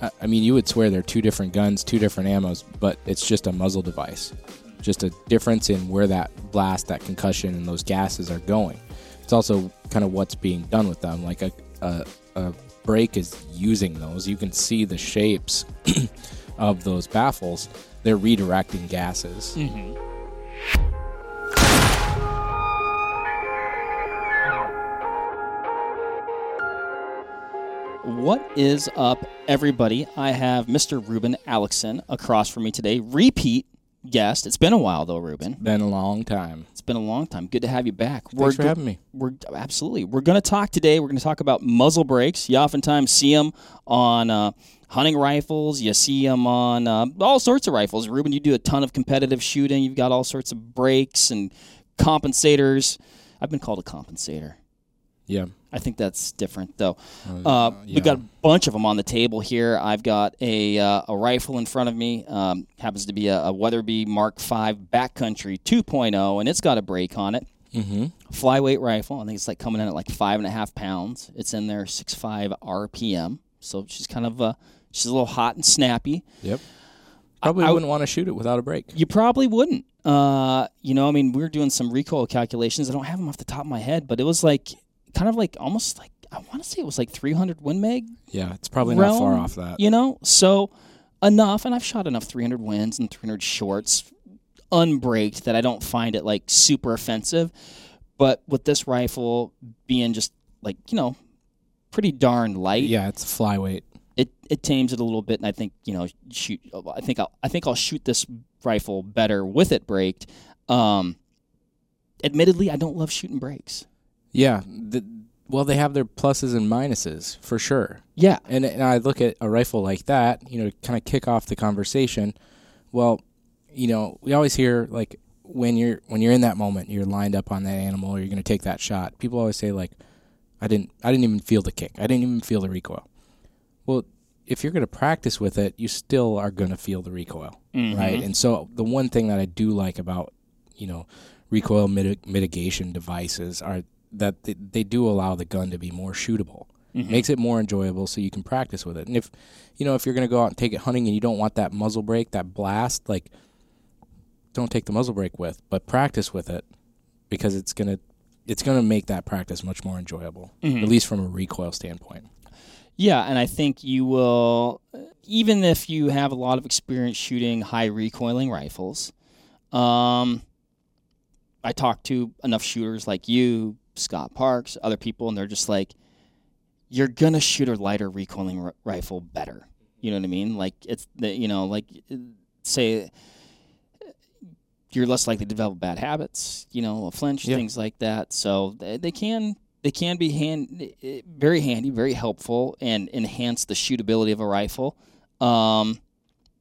I- mean, you would swear they're two different guns, two different ammos, but it's just a muzzle device. Just a difference in where that blast, that concussion, and those gases are going. It's also kind of what's being done with them. Like a, a, a brake is using those. You can see the shapes of those baffles. They're redirecting gases. Mm-hmm. What is up, everybody? I have Mr. Reuben Aleckson across from me today. Repeat guest. It's been a while though, Reuben. Been a long time. It's been a long time. Good to have you back. Thanks for go- having me. We're absolutely. We're going to talk today. We're going to talk about muzzle brakes. You oftentimes see them on uh, hunting rifles. You see them on uh, all sorts of rifles. Reuben, you do a ton of competitive shooting. You've got all sorts of brakes and compensators. I've been called a compensator. Yeah. I think that's different, though. Uh, Uh, yeah. We've got a bunch of them on the table here. I've got a uh, a rifle in front of me. Um, happens to be a, a Weatherby Mark V Backcountry 2.0, and it's got a brake on it. Mm-hmm. Flyweight rifle. I think it's like coming in at like five and a half pounds. It's in there 6.5 RPM. So she's kind of uh, she's a little hot and snappy. Yep. Probably I- wouldn't want to shoot it without a brake. You probably wouldn't. Uh, you know, I mean, we were doing some recoil calculations. I don't have them off the top of my head, but it was like kind of like almost like I want to say it was like 300 Win Mag Yeah, it's probably not far off that. You know, so enough, and I've shot enough 300 wins and 300 shorts unbraked that I don't find it like super offensive. But with this rifle being just like you know, pretty darn light, Yeah, it's flyweight. it it tames it a little bit, and I think you know, shoot. I think I'll I think I'll shoot this rifle better with it braked. Um, admittedly, I don't love shooting brakes. Yeah. The, well, they have their pluses and minuses for sure. Yeah, And, and I look at a rifle like that, you know, to kind of kick off the conversation. Well, you know, we always hear like when you're when you're in that moment, you're lined up on that animal, or you're going to take that shot. People always say like, I didn't, I didn't even feel the kick. I didn't even feel the recoil. Well, if you're going to practice with it, you still are going to feel the recoil, mm-hmm. right? And so the one thing that I do like about, you know, recoil mitig- mitigation devices are that they, they do allow the gun to be more shootable. Makes it more enjoyable so you can practice with it. And if, you know, if you're going to go out and take it hunting and you don't want that muzzle brake, that blast, like don't take the muzzle brake with, but practice with it because it's going to it's going to make that practice much more enjoyable, at least from a recoil standpoint. Yeah, and I think you will, even if you have a lot of experience shooting high recoiling rifles. Um, I talked to enough shooters like you, Scott Parks, other people, and they're just like, you're gonna shoot a lighter recoiling r- rifle better. You know what I mean? Like it's the, you know, like say you're less likely to develop bad habits. You know, a flinch, Yeah. things like that. So they, they can they can be hand, very handy, very helpful, and enhance the shootability of a rifle. Um,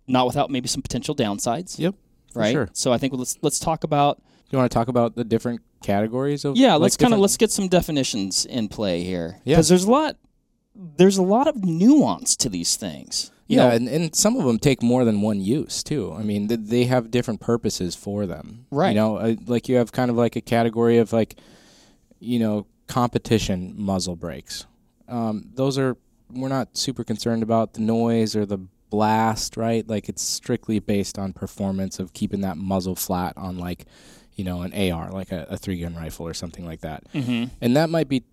not without maybe some potential downsides, Yep. Right? sure. So I think let's let's talk about You want to talk about the different categories of yeah. like, let's kind of let's get some definitions in play here Yeah. because there's a lot there's a lot of nuance to these things. You yeah, know, and, and some of them take more than one use too. I mean, th- they have different purposes for them. Right. You know, uh, like you have kind of like a category of like, you know, competition muzzle brakes. Um, those are we're not super concerned about the noise or the blast, right? Like it's strictly based on performance of keeping that muzzle flat on like, you know, an AR, like a, a three gun rifle or something like that. Mhm. And that might be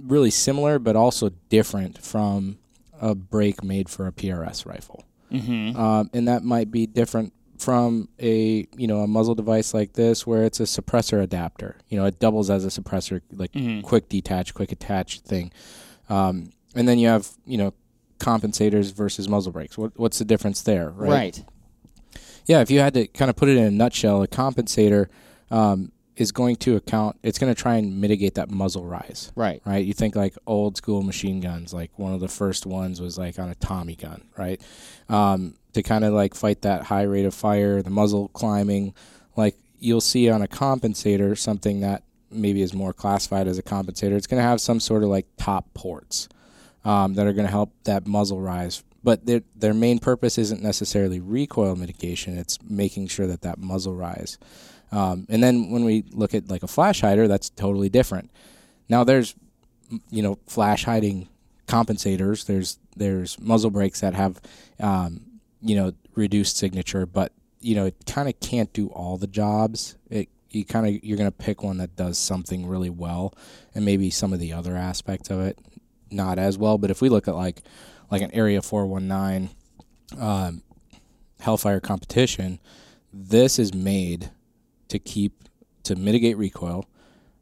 really similar, but also different from a brake made for a PRS rifle. Mhm. Um, and that might be different from a you know a muzzle device like this where it's a suppressor adapter. You know, it doubles as a suppressor, like Mhm. quick detach, quick attach thing. Um, and then you have you know compensators versus muzzle brakes. What, what's the difference there, right? right. Yeah, if you had to kind of put it in a nutshell, a compensator um, is going to account. It's going to try and mitigate that muzzle rise Right. right? You think like old school machine guns, like one of the first ones was like on a Tommy gun, right? Um, to kind of like fight that high rate of fire, the muzzle climbing, like you'll see on a compensator something that maybe is more classified as a compensator. It's going to have some sort of like top ports um, that are going to help that muzzle rise. But their their main purpose isn't necessarily recoil mitigation. It's making sure that that muzzle rise. Um, and then when we look at like a flash hider, that's totally different. Now there's you know flash hiding compensators. There's there's muzzle brakes that have um, you know reduced signature, but you know it kind of can't do all the jobs. It you kind of you're gonna pick one that does something really well, and maybe some of the other aspects of it not as well. But if we look at like like an Area 419 um, Hellfire competition, this is made to keep to mitigate recoil,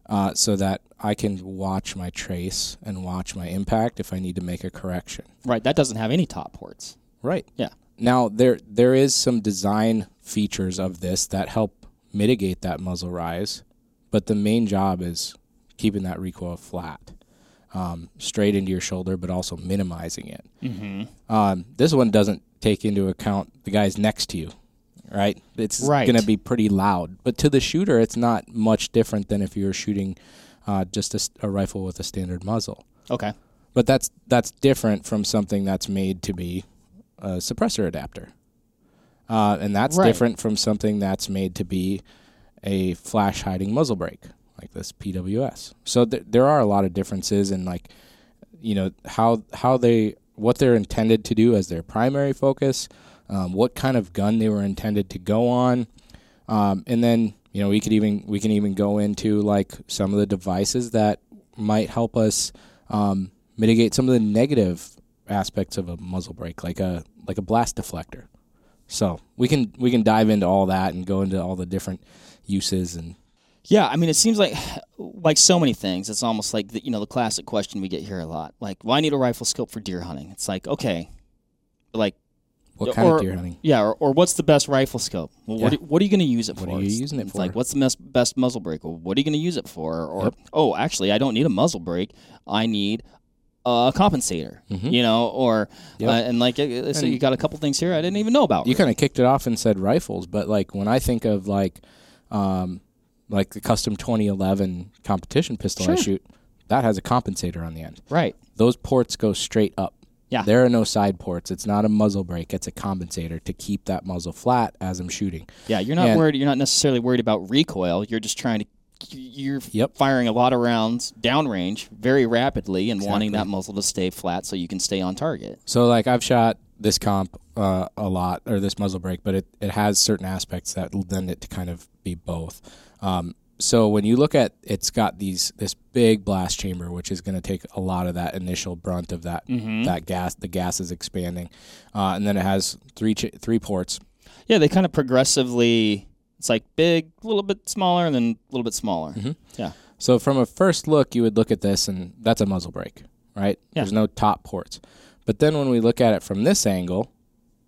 uh, so that I can watch my trace and watch my impact if I need to make a correction. Right. That doesn't have any top ports. Right. Yeah. Now there there is some design features of this that help mitigate that muzzle rise, but the main job is keeping that recoil flat, um, straight into your shoulder, but also minimizing it. Mm-hmm. Um, this one doesn't take into account the guys next to you, right? It's Right. going to be pretty loud, but to the shooter, it's not much different than if you were shooting uh, just a rifle with a standard muzzle. Okay. But that's that's different from something that's made to be a suppressor adapter, uh, and that's Right. different from something that's made to be a flash hiding muzzle brake like this PWS. So th- there are a lot of differences in like you know how how they what they're intended to do as their primary focus, um, what kind of gun they were intended to go on, um, and then you know we could even we can even go into like some of the devices that might help us um, mitigate some of the negative aspects of a muzzle brake, like a like a blast deflector. So we can we can dive into all that and go into all the different uses and Yeah, I mean, it seems like like so many things. It's almost like the, you know the classic question we get here a lot. Like, well, I need a rifle scope for deer hunting. It's like, okay, like what kind Or- of deer hunting. yeah, or, or what's the best rifle scope? Well, what, Yeah. what are you going to use it What for? What are you It's- using it it's for? Like, what's the best best muzzle brake? Well, what are you going to use it for? Or Yep. oh, actually, I don't need a muzzle brake. I need a compensator. Mhm. You know, or Yep. uh, and like uh, so And- you got a couple things here I didn't even know about. You kind of kicked it off and said rifles, but like when I think of like, um, like the custom 2011 competition pistol I shoot, that has a compensator on the end. right. Those ports go straight up. Yeah. There are no side ports. It's not a muzzle brake. It's a compensator to keep that muzzle flat as I'm shooting. Yeah, you're not And- worried. You're not necessarily worried about recoil. You're just trying to. You're Yep. firing a lot of rounds downrange very rapidly and wanting that muzzle to stay flat so you can stay on target. So like I've shot this comp uh, a lot or this muzzle brake, but it, it has certain aspects that lend it to kind of be both. Um, so when you look at it's got these this big blast chamber, which is going to take a lot of that initial brunt of that that gas. The gas is expanding, uh, and then it has three ch- three ports. Yeah, they kind of progressively. It's like big, a little bit smaller, and then a little bit smaller. Mm-hmm. Yeah. So from a first look, you would look at this, and that's a muzzle brake, right? Yeah. There's no top ports. But then when we look at it from this angle,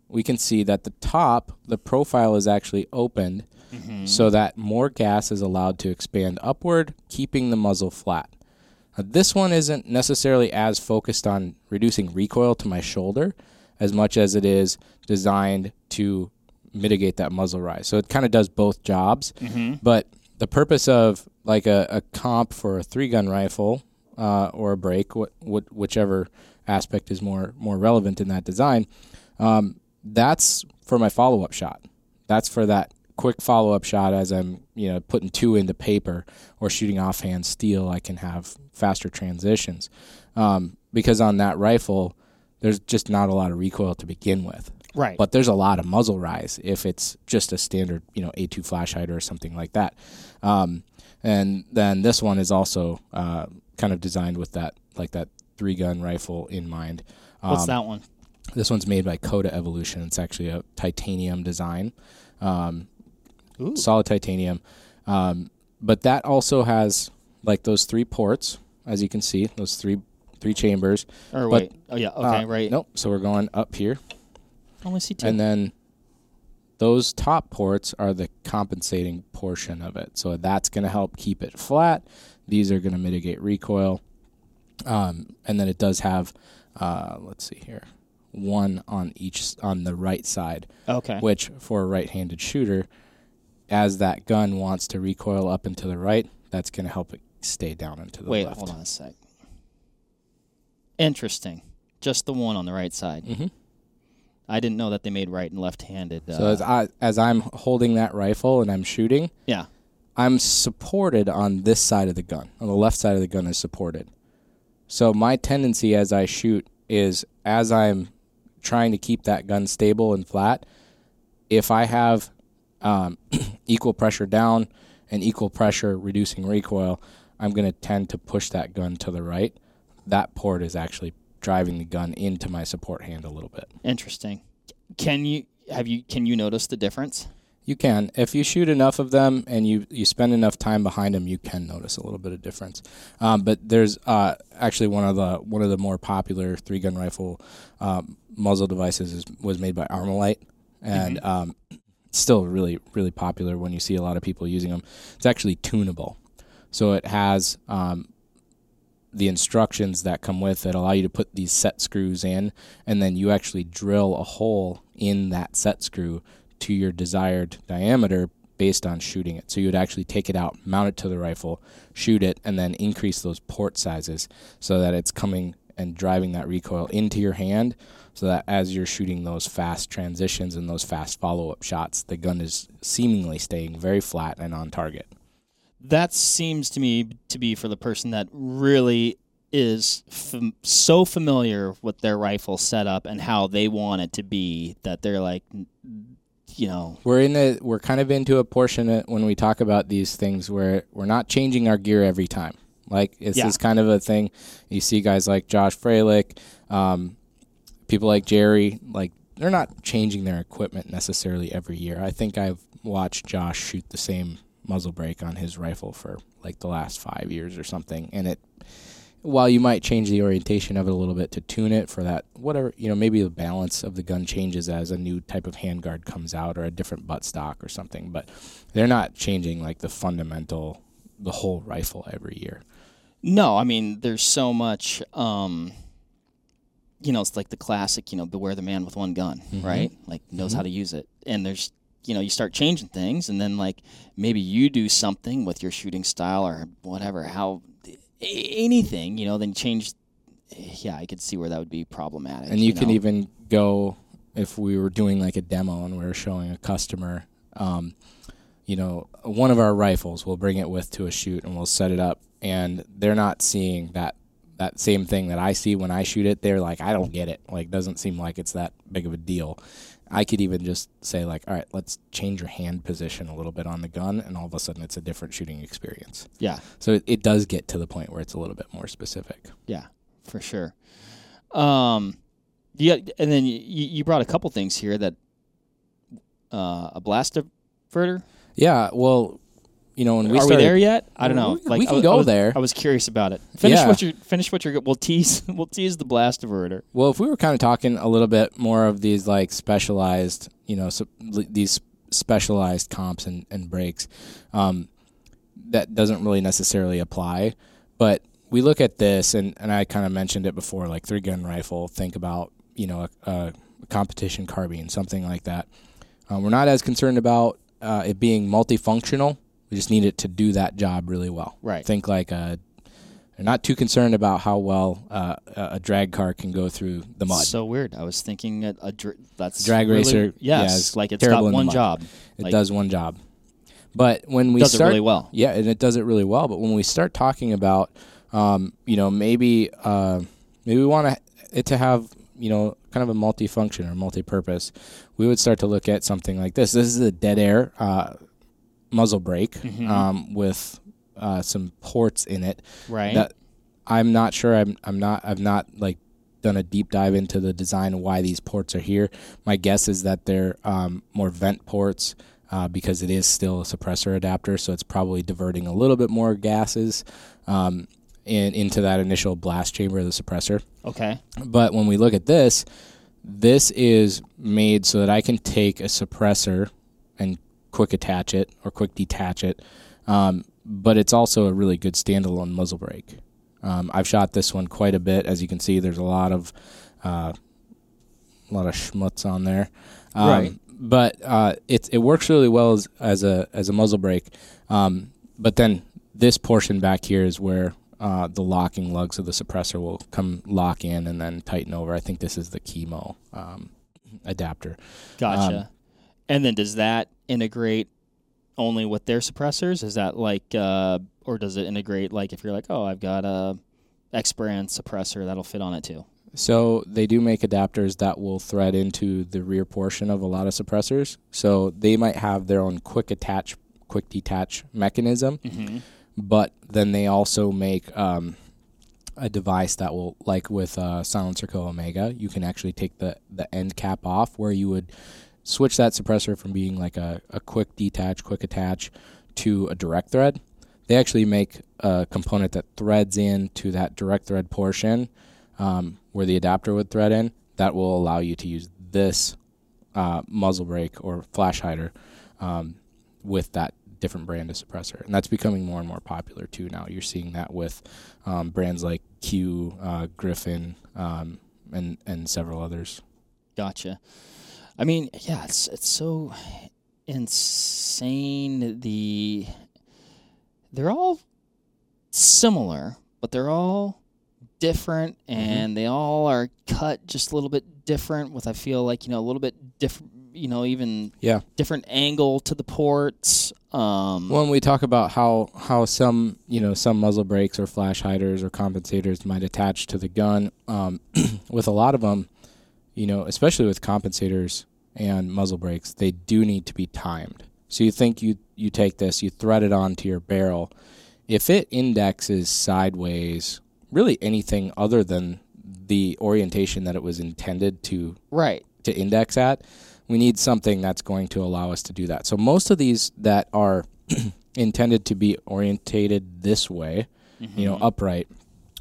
we can see that the top, the profile is actually opened so that more gas is allowed to expand upward, keeping the muzzle flat. Now, this one isn't necessarily as focused on reducing recoil to my shoulder as much as it is designed to mitigate that muzzle rise. So it kind of does both jobs. But the purpose of like a, a comp for a three gun rifle uh, or a brake, what, what, whichever aspect is more more relevant in that design, um, that's for my follow up shot. That's for that quick follow up shot as I'm you know putting two into paper or shooting offhand steel. I can have faster transitions um, because on that rifle, there's just not a lot of recoil to begin with. Right. But there's a lot of muzzle rise if it's just a standard, you know, A2 flash hider or something like that. Um, and then this one is also uh, kind of designed with that, like that three gun rifle in mind. Um, What's that one? This one's made by Coda Evolution. It's actually a titanium design, um, solid titanium. Um, but that also has like those three ports, as you can see, those three three chambers. Or but- wait. Oh yeah. Okay. Uh, right. Nope. So we're going up here. Only see two. And then those top ports are the compensating portion of it. So that's going to help keep it flat. These are going to mitigate recoil. Um, and then it does have, uh, let's see here, one on each on the right side, okay. which for a right-handed shooter, as that gun wants to recoil up and to the right, that's going to help it stay down into to the Wait. left. Hold on a sec. Interesting. Just the one on the right side. Mm-hmm. I didn't know that they made right and left-handed. Uh, So as I as I'm holding that rifle and I'm shooting, yeah. I'm supported on this side of the gun. On the left side of the gun is supported. So my tendency as I shoot is as I'm trying to keep that gun stable and flat, if I have um, equal pressure down and equal pressure reducing recoil, I'm going to tend to push that gun to the right. That port is actually driving the gun into my support hand a little bit. Interesting. Can you have you can you notice the difference? You can. If you shoot enough of them and you, you spend enough time behind them, you can notice a little bit of difference. Um, but there's uh, actually one of the one of the more popular three gun rifle um, muzzle devices is, was made by Armalite, and mm-hmm. um, still really really popular when you see a lot of people using them. It's actually tunable, so it has um, the instructions that come with it allow you to put these set screws in, and then you actually drill a hole in that set screw to your desired diameter based on shooting it. So you would actually take it out, mount it to the rifle, shoot it, and then increase those port sizes so that it's coming and driving that recoil into your hand so that as you're shooting those fast transitions and those fast follow up shots, the gun is seemingly staying very flat and on target. That seems to me to be for the person that really is fam- so familiar with their rifle setup and how they want it to be that they're like you know we're in a we're kind of into a portion of, when we talk about these things where we're not changing our gear every time. Like this yeah. is kind of a thing. You see guys like josh Froelich, um, people like jerry like they're not changing their equipment necessarily every year. I think i've watched josh shoot the same muzzle brake on his rifle for like the last five years or something and it while you might change the orientation of it a little bit to tune it for that whatever you know maybe the balance of the gun changes as a new type of handguard comes out or a different butt stock or something but they're not changing like the fundamental the whole rifle every year no i mean there's so much um you know it's like the classic you know beware the man with one gun mm-hmm. right like knows mm-hmm. how to use it and there's you know you start changing things and then like maybe you do something with your shooting style or whatever how anything, you know, then change. Yeah, I could see where that would be problematic. And you, you can even go if we were doing like a demo and we were showing a customer, um, you know, one of our rifles, we'll bring it with to a shoot and we'll set it up, and they're not seeing that that same thing that I see when I shoot it. They're like, I don't get it. Like, doesn't seem like it's that big of a deal. I could even just say like, all right, let's change your hand position a little bit on the gun, and all of a sudden it's a different shooting experience. Yeah. So it, it does get to the point where it's a little bit more specific. Yeah, for sure. Um, yeah, and then you, you brought a couple things here that uh, a blast diverter. Yeah, well, you know, when we are started, we there yet? I don't know. We, like, we can I, go I was, there. I was curious about it. Finish yeah. what you're. Finish what you're. We'll tease. We'll tease the blast diverter. Well, if we were kind of talking a little bit more of these like specialized, you know, so, these specialized comps and and brakes, um, that doesn't really necessarily apply. But we look at this, and and I kind of mentioned it before, like three gun rifle. Think about you know a, a competition carbine, something like that. Um, we're not as concerned about uh, it being multifunctional we just need it to do that job really well. Right. Think like a. They're not too concerned about how well uh, a drag car can go through the mud. So weird. I was thinking a, a dr- that's drag really, racer. Yes, yeah, like it's got one job. It like, does one job. But when we does start, it really well. Yeah, and it does it really well. But when we start talking about, um, you know, maybe uh, maybe we want it to have you know kind of a multi-function or multi-purpose, we would start to look at something like this. This is a dead air uh, muzzle brake mm-hmm. um, with uh, some ports in it. Right. That I'm not sure. I'm I'm not. I've not like done a deep dive into the design and why these ports are here. My guess is that they're um, more vent ports. Uh, because it is still a suppressor adapter, so it's probably diverting a little bit more gases um, in, into that initial blast chamber of the suppressor. Okay. But when we look at this, this is made so that I can take a suppressor and quick attach it or quick detach it. Um, but it's also a really good standalone muzzle brake. Um, I've shot this one quite a bit. As you can see, there's a lot of uh, a lot of schmutz on there. Um, right. But uh, it it works really well as, as a as a muzzle brake. Um, but then this portion back here is where uh, the locking lugs of the suppressor will come lock in and then tighten over. I think this is the KeyMo um, adapter. Gotcha. Um, and then does that integrate only with their suppressors? Is that like, uh, or does it integrate like if you're like, oh, I've got a X brand suppressor that'll fit on it too. So they do make adapters that will thread into the rear portion of a lot of suppressors. So they might have their own quick attach, quick detach mechanism, Mm-hmm. but then they also make um, a device that will, like with uh, SilencerCo Omega, you can actually take the the end cap off, where you would switch that suppressor from being like a, a quick detach, quick attach to a direct thread. They actually make a component that threads in to that direct thread portion um, where the adapter would thread in. That will allow you to use this uh, muzzle brake or flash hider um, with that different brand of suppressor, and that's becoming more and more popular too. Now you're seeing that with um, brands like Q, uh, Griffin, um, and and several others. Gotcha. I mean, yeah, it's it's so insane. The they're all similar, but they're all different, and they all are cut just a little bit different. With I feel like you know a little bit different. You know, even Yeah. different angle to the ports. Um, When we talk about how how some you know some muzzle brakes or flash hiders or compensators might attach to the gun, um, with a lot of them, you know, especially with compensators and muzzle brakes, they do need to be timed. So you think you you take this, you thread it onto your barrel. If it indexes sideways, really anything other than the orientation that it was intended to right. to index at, we need something that's going to allow us to do that. So most of these that are intended to be orientated this way, you know, mm-hmm. upright,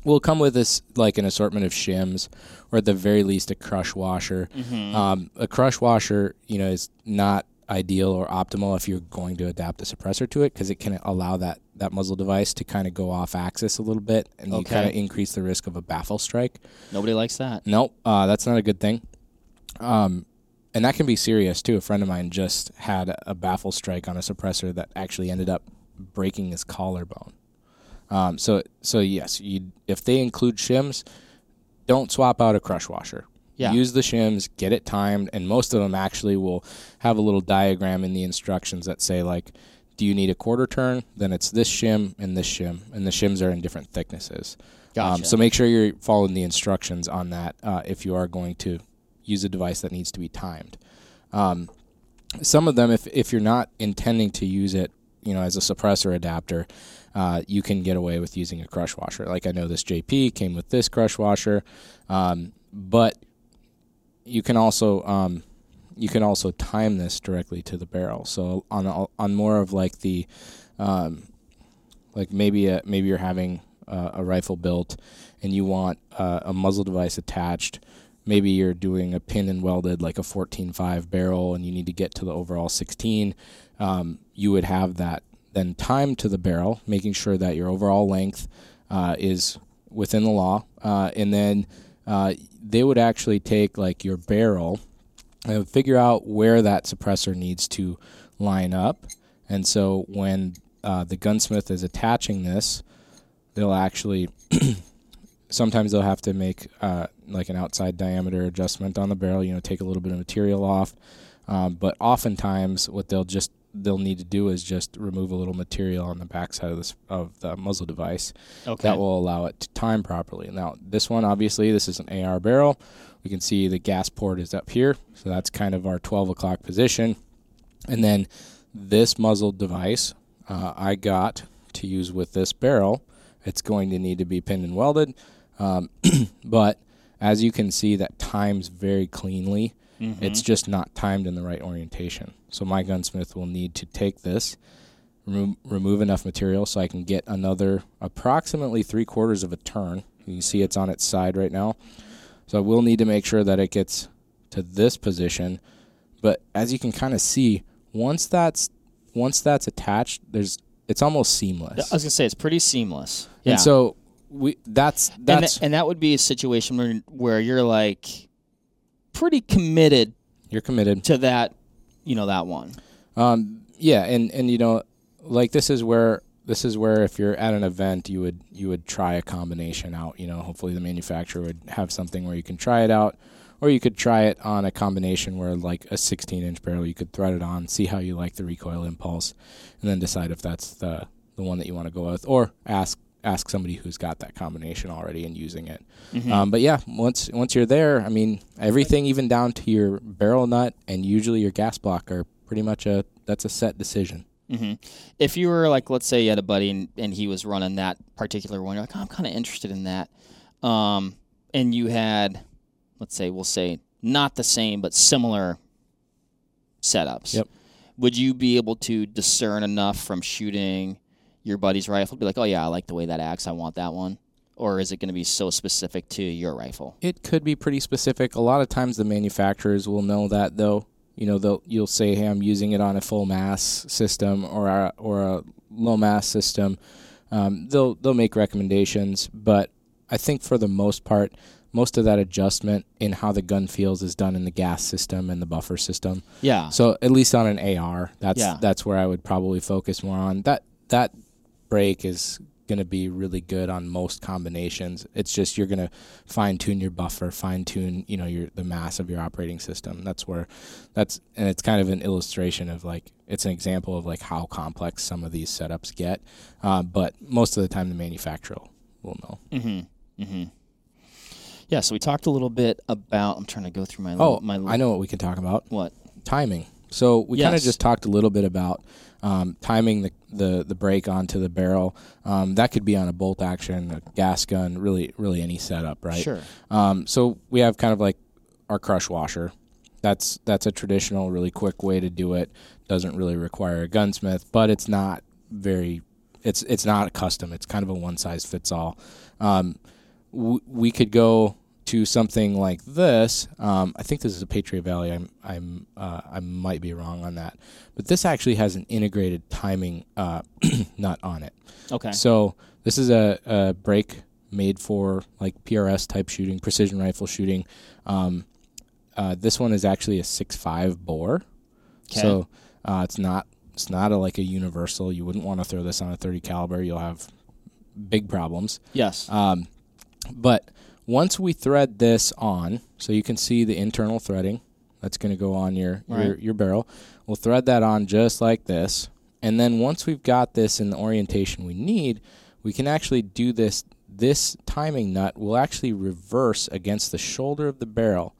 will come with this like an assortment of shims, or at the very least a crush washer. Um, a crush washer, you know, is not ideal or optimal if you're going to adapt a suppressor to it because it can allow that that muzzle device to kind of go off axis a little bit, and you kind of increase the risk of a baffle strike. Nobody likes that. Nope, uh, that's not a good thing. Um, and that can be serious too. A friend of mine just had a baffle strike on a suppressor that actually ended up breaking his collarbone. Um, so, so yes, you if they include shims, don't swap out a crush washer. Yeah. Use the shims, get it timed, and most of them actually will have a little diagram in the instructions that say like, do you need a quarter turn? Then it's this shim and this shim, and the shims are in different thicknesses. Um, Gotcha. so make sure you're following the instructions on that uh, if you are going to use a device that needs to be timed. Um, some of them, if if you're not intending to use it, you know, as a suppressor adapter, uh, you can get away with using a crush washer. Like I know this JP came with this crush washer, um, but you can also um, you can also time this directly to the barrel. So on on more of like the um, like maybe a, maybe you're having uh, a rifle built and you want uh, a muzzle device attached. Maybe you're doing a pin and welded like a 14.5 barrel and you need to get to the overall 16. Um, you would have that then time to the barrel, making sure that your overall length uh, is within the law. Uh, and then uh, they would actually take like your barrel and figure out where that suppressor needs to line up. And so when uh, the gunsmith is attaching this, they'll actually sometimes they'll have to make uh, like an outside diameter adjustment on the barrel. You know, take a little bit of material off. Um, but oftentimes, what they'll just they'll need to do is just remove a little material on the backside of this of the muzzle device okay. that will allow it to time properly. Now, this one obviously this is an AR barrel. We can see the gas port is up here, so that's kind of our 12 o'clock position. And then this muzzle device uh, I got to use with this barrel. It's going to need to be pinned and welded, um, but as you can see, that times very cleanly. Mm-hmm. It's just not timed in the right orientation. So my gunsmith will need to take this, remo- remove enough material so I can get another approximately three quarters of a turn. You can see it's on its side right now. So I will need to make sure that it gets to this position. But as you can kind of see, once that's once that's attached, there's it's almost seamless. I was gonna say it's pretty seamless. Yeah. And so we that's and, that's th- and that would be a situation where, where you're like pretty committed you're committed. to that, you know, that one. Um, yeah, and and you know, like this is where this is where if you're at an event, you would you would try a combination out. You know, hopefully the manufacturer would have something where you can try it out, or you could try it on a combination where like a 16 inch barrel, you could thread it on, see how you like the recoil impulse, and then decide if that's the the one that you want to go with, or ask ask somebody who's got that combination already and using it. Mhm. Um, but yeah, once once you're there, I mean, everything even down to your barrel nut and usually your gas block are pretty much a that's a set decision. hmm If you were like, let's say you had a buddy and, and he was running that particular one, you're like, oh, I'm kind of interested in that. Um, and you had, let's say, we'll say not the same, but similar setups. Yep. Would you be able to discern enough from shooting your buddy's rifle be like, oh, yeah, I like the way that acts. I want that one? Or is it going to be so specific to your rifle? It could be pretty specific. A lot of times the manufacturers will know that though. You know, they'll you'll say, "Hey, I'm using it on a full mass system or a, or a low mass system." Um, they'll they'll make recommendations, but I think for the most part, most of that adjustment in how the gun feels is done in the gas system and the buffer system. Yeah. So at least on an AR, that's Yeah. that's where I would probably focus more on. That that brake is going to be really good on most combinations. It's just you're going to fine tune your buffer, fine tune, you know, your the mass of your operating system. That's where that's and it's kind of an illustration of like it's an example of like how complex some of these setups get. Uh, but most of the time the manufacturer will know. Mm-hmm. Mm-hmm. Yeah. So we talked a little bit about. I'm trying to go through my. Oh, my I know what we can talk about. what. timing. So we kind of just talked a little bit about um, timing the, the the brake onto the barrel. Um, that could be on a bolt action, a gas gun, really really any setup, right? Sure. Um, so we have kind of like our crush washer. That's that's a traditional, really quick way to do it. Doesn't really require a gunsmith, but it's not very. It's it's not a custom. It's kind of a one size fits all. Um, w- we could go to something like this. Um, I think this is a Patriot Valley. I'm I'm uh, I might be wrong on that, but this actually has an integrated timing uh, nut on it. Okay. So this is a, a brake made for like PRS type shooting, precision rifle shooting. Um, uh, this one is actually a six five bore, 'Kay. so uh, it's not it's not a, like a universal. You wouldn't want to throw this on a thirty caliber. You'll have big problems. yes. Um, but once we thread this on, so you can see the internal threading that's going to go on your, your your barrel. We'll thread that on just like this, and then once we've got this in the orientation we need, we can actually do this. This timing nut will actually reverse against the shoulder of the barrel,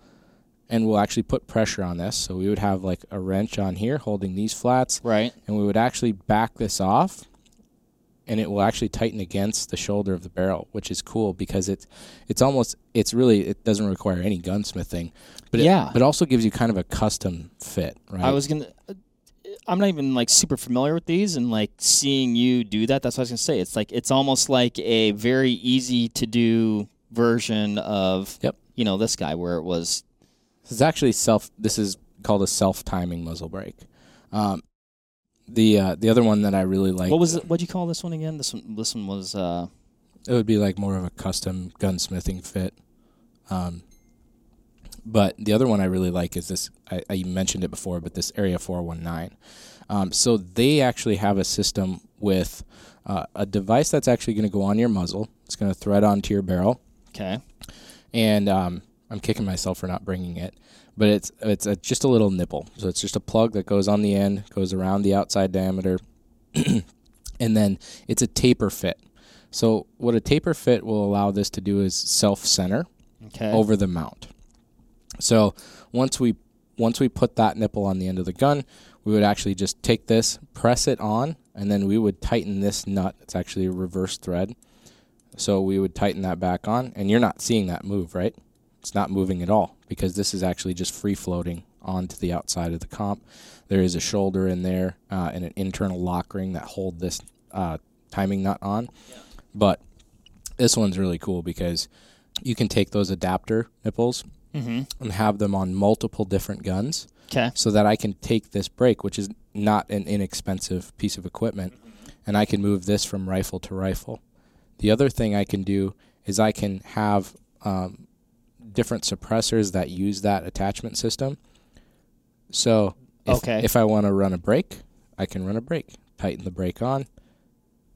and we'll actually put pressure on this. So we would have like a wrench on here holding these flats, right. and we would actually back this off and it will actually tighten against the shoulder of the barrel which is cool because it's it's almost it's really it doesn't require any gunsmithing but Yeah. it, but also gives you kind of a custom fit right I was gonna. I'm not even like super familiar with these, and like seeing you do that. That's what I was gonna say. It's like it's almost like a very easy to do version of Yep. you know this guy where it was this is actually self this is called a self timing muzzle brake um, the uh, the other one that I really like what was it? What'd you call this one again? This one. This one was. uh it would be like more of a custom gunsmithing fit. Um, but the other one I really like is this. I, I mentioned it before, but this Area 419. Um, so they actually have a system with uh, a device that's actually going to go on your muzzle. It's going to thread onto your barrel, Okay. and um, I'm kicking myself for not bringing it. But it's it's a, just a little nipple. So it's just a plug that goes on the end, goes around the outside diameter, and then it's a taper fit. So what a taper fit will allow this to do is self center Okay. over the mount. So once we once we put that nipple on the end of the gun, we would actually just take this, press it on, and then we would tighten this nut. It's actually a reverse thread. So we would tighten that back on, and you're not seeing that move, right? It's not moving at all because this is actually just free floating onto the outside of the comp. There is a shoulder in there uh, and an internal lock ring that hold this uh, timing nut on. But this one's really cool because you can take those adapter nipples Mm-hmm. and have them on multiple different guns Okay. so that I can take this brake, which is not an inexpensive piece of equipment, and I can move this from rifle to rifle. The other thing I can do is I can have um, different suppressors that use that attachment system. So if, Okay. if I want to run a brake, I can run a brake. Tighten the brake on,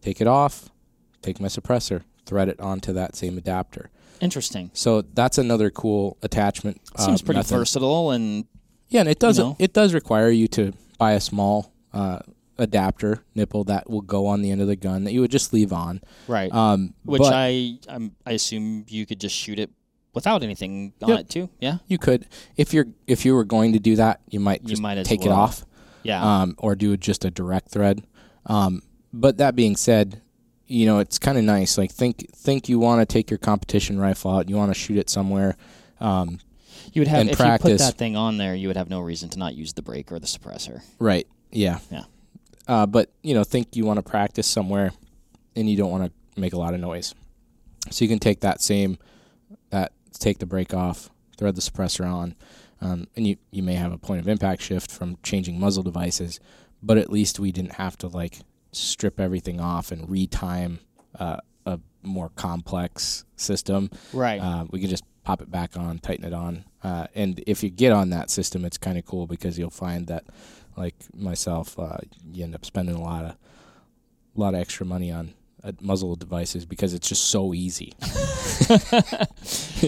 take it off, take my suppressor, thread it onto that same adapter. Interesting. So that's another cool attachment. uh, Seems pretty method. versatile and Yeah, and it does you know. it does require you to buy a small uh, adapter nipple that will go on the end of the gun that you would just leave on. Right. Um, Which but I I'm, I assume you could just shoot it without anything on Yep. it too. Yeah. you could, if you're if you were going to do that, you might You just might as take it well. off. Yeah. um, or do just a direct thread. Um, but that being said, you know it's kind of nice. Like think think you want to take your competition rifle out, you want to shoot it somewhere. Um, you would have if you put that thing on there, you would have no reason to not use the brake or the suppressor. right? Yeah. Yeah. Uh, but you know, think you want to practice somewhere, and you don't want to make a lot of noise. So you can take that same take the brake off, thread the suppressor on, um, and you you may have a point of impact shift from changing muzzle devices, but at least we didn't have to like strip everything off and retime uh, a more complex system. Right. Uh, we can just pop it back on, tighten it on, uh, and if you get on that system, it's kind of cool because you'll find that, like myself, uh, you end up spending a lot of, a lot of extra money on muzzle devices because it's just so easy.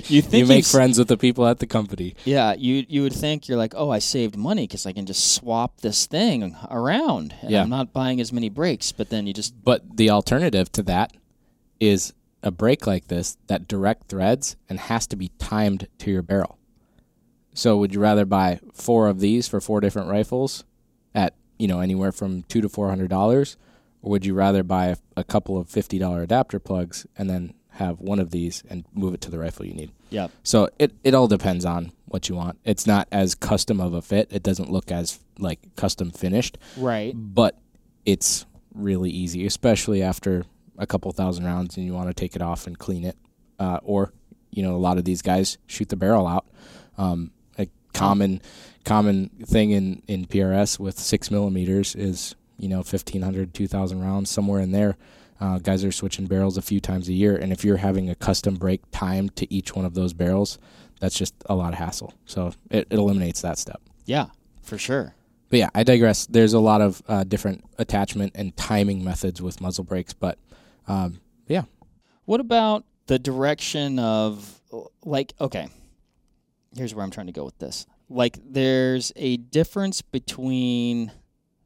you think you make friends with the people at the company. Yeah, you you would think you're like, oh, I saved money because I can just swap this thing around, and Yeah. I'm not buying as many brakes. But then you just But the alternative to that is a brake like this that direct threads and has to be timed to your barrel. So would you rather buy four of these for four different rifles at, you know, anywhere from two to four hundred dollars? Or would you rather buy a, a couple of fifty dollar adapter plugs and then have one of these and move it to the rifle you need? yeah, So it, it all depends on what you want. It's not as custom of a fit. It doesn't look as like custom finished right. but it's really easy, especially after a couple thousand rounds and you want to take it off and clean it. Uh, or, you know, a lot of these guys shoot the barrel out. Um, a common common thing in, in PRS with six millimeters is, you know, 1,500, 2,000 rounds, somewhere in there. Uh, guys are switching barrels a few times a year. And if you're having a custom brake timed to each one of those barrels, that's just a lot of hassle. So it, it eliminates that step. Yeah, for sure. But yeah, I digress. There's a lot of uh, different attachment and timing methods with muzzle brakes, but um, yeah, What about the direction of like okay. Here's where I'm trying to go with this. Like there's a difference between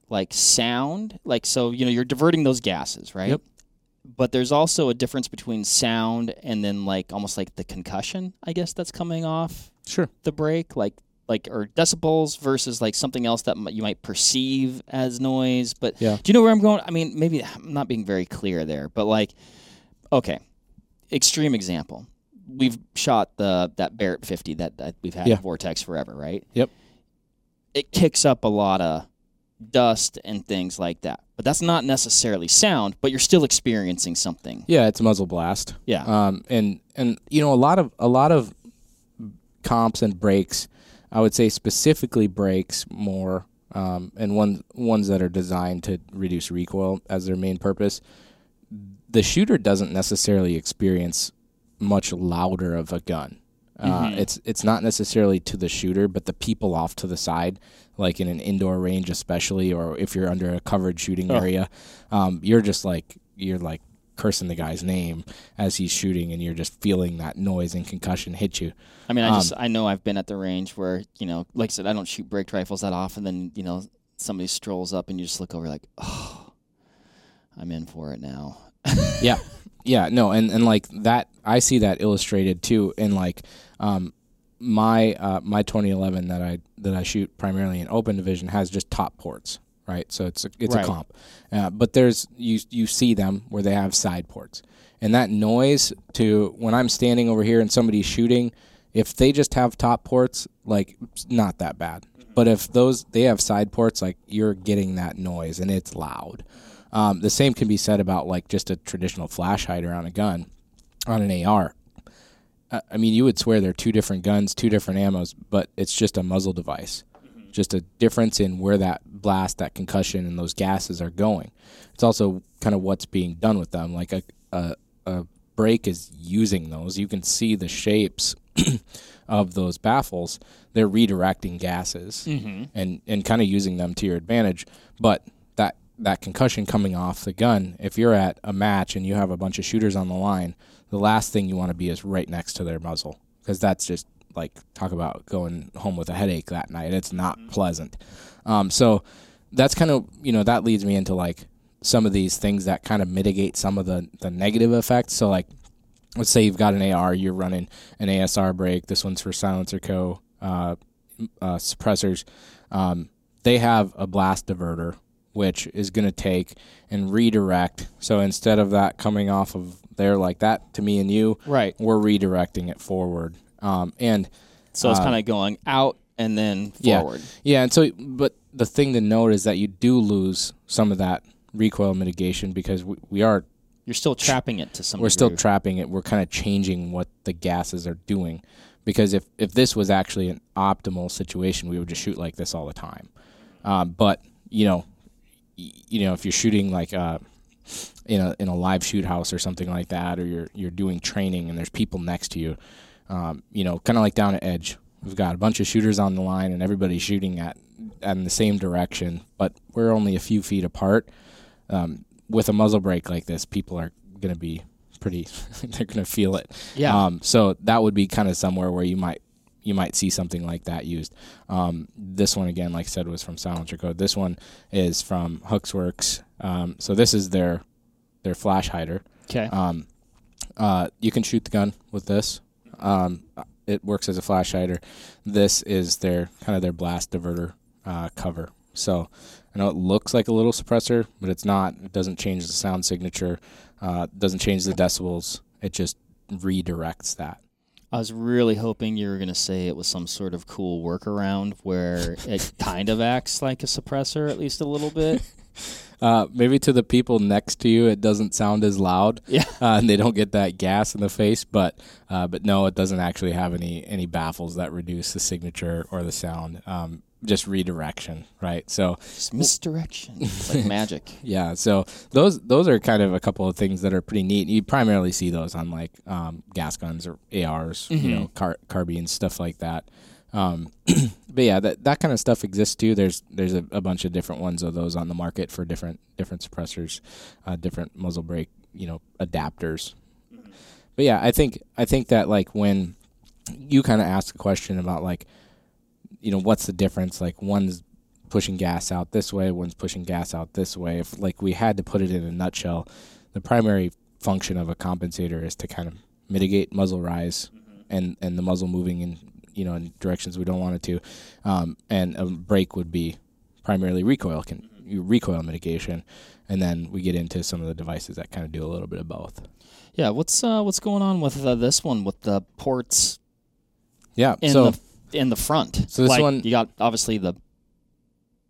like sound, like so you know you're diverting those gases, right? Yep. But there's also a difference between sound and then like almost like the concussion, I guess that's coming off sure. the brake, like like or decibels versus like something else that m- you might perceive as noise. But Yeah. do you know where I'm going? I mean, maybe I'm not being very clear there, but like, okay, extreme example. We've shot the that Barrett 50 that, that we've had Yeah. Vortex forever, right? Yep. It kicks up a lot of dust and things like that, but that's not necessarily sound. But you're still experiencing something. Yeah, it's a muzzle blast. Yeah. Um, and and you know a lot of a lot of comps and brakes, I would say specifically brakes more, um, and one ones that are designed to reduce recoil as their main purpose. The shooter doesn't necessarily experience much louder of a gun. Uh, Mhm. It's it's not necessarily to the shooter, but the people off to the side, like in an indoor range, especially, or if you're under a covered shooting Oh. area, um, you're just like you're like cursing the guy's name as he's shooting, and you're just feeling that noise and concussion hit you. I mean, I Um, just I know I've been at the range where you know, like I said, I don't shoot break rifles that often. Then you know, somebody strolls up and you just look over like, oh, I'm in for it now. yeah yeah no and and like that i see that illustrated too in like um my uh my 2011 that i that i shoot primarily in open division has just top ports right? So it's a, it's Right. a comp. Uh, but there's you you see them where they have side ports. And that noise to when i'm standing over here and somebody's shooting if they just have top ports like not that bad. But if those they have side ports like you're getting that noise and it's loud um, the same can be said about like just a traditional flash hider on a gun, on an AR. Uh, I mean, you would swear they're two different guns, two different ammos, but it's just a muzzle device. Just a difference in where that blast, that concussion, and those gases are going. It's also kind of what's being done with them. Like a a, a brake is using those. You can see the shapes of those baffles. They're redirecting gases Mm-hmm. and and kind of using them to your advantage. But that concussion coming off the gun, if you're at a match and you have a bunch of shooters on the line, the last thing you want to be is right next to their muzzle because that's just like talk about going home with a headache that night. It's not pleasant. Um, so that's kind of you know that leads me into like some of these things that kind of mitigate some of the the negative effects. So like, let's say you've got an AR, you're running an ASR brake. This one's for SilencerCo. Uh, uh, suppressors. Um, they have a blast diverter, which is going to take and redirect. So instead of that coming off of there like that to me and you, Right. we're redirecting it forward. Um, and So it's Uh, kind of going out and then forward. yeah, yeah, and so but the thing to note is that you do lose some of that recoil mitigation because we, we are You're still trapping it to some. we're still trapping it. We're kind of changing what the gases are doing. Because if, if this was actually an optimal situation, we would just shoot like this all the time. Um, but you know, you know, if you're shooting like uh, in a in a live shoot house or something like that, or you're you're doing training and there's people next to you, um, you know, kind of like down at Edge, we've got a bunch of shooters on the line and everybody's shooting at in the same direction, but we're only a few feet apart. Um, with a muzzle brake like this, people are going to be pretty. they're going to feel it. Yeah. Um, so that would be kind of somewhere where you might you might see something like that used. Um, this one again, like I said, was from SilencerCo. This one is from HUXWRX. Um, so this is their their flash hider. Okay. Um, uh, you can shoot the gun with this. Um, it works as a flash hider. This is their kind of their blast diverter uh, cover. So I know it looks like a little suppressor, but it's not. It doesn't change the sound signature. Uh, doesn't change the decibels. It just redirects that. I was really hoping you were going to say it was some sort of cool workaround where it kind of acts like a suppressor, at least a little bit. Uh, maybe to the people next to you, it doesn't sound as loud, Yeah. uh, and they don't get that gas in the face. But uh, but no, it doesn't actually have any any baffles that reduce the signature or the sound. Um, just redirection, right? So Just misdirection. Like magic. yeah, so those those are kind of a couple of things that are pretty neat. You primarily see those on like um, gas guns or ARs, you know, car- carbines, stuff like that. Um, but yeah, that that kind of stuff exists too. There's there's a, a bunch of different ones of those on the market for different different suppressors, uh, different muzzle brake, you know, adapters. But yeah, I think I think that like when you kind of ask a question about like, you know, what's the difference? Like one's pushing gas out this way, one's pushing gas out this way. If like we had to put it in a nutshell, the primary function of a compensator is to kind of mitigate muzzle rise and and the muzzle moving in you know in directions we don't want it to, um, and a brake would be primarily recoil can recoil mitigation, and then we get into some of the devices that kind of do a little bit of both. Yeah. What's uh, what's going on with uh, this one with the ports Yeah. in so the in the front? So this like, one- you got obviously the,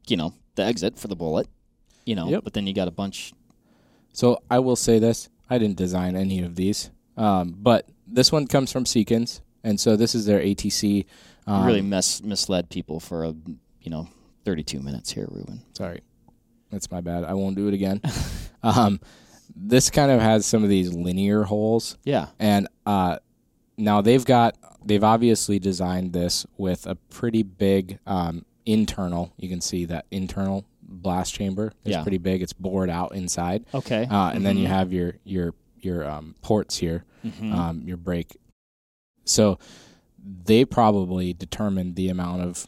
you know, the exit for the bullet, you know, Yep. but then you got a bunch. So I will say this: I didn't design any of these, um, but this one comes from Seekins, and so this is their ATC. Um, really mis- misled people for a you know 32 minutes here, Reuben. Sorry, that's my bad. I won't do it again. um, this kind of has some of these linear holes, Yeah. and uh, now they've got they've obviously designed this with a pretty big um, internal. You can see that internal blast chamber is Yeah. pretty big. It's bored out inside. Okay. uh, and then you Mhm. have your your your um, ports here, Mhm. um, your brake. So they probably determined the amount of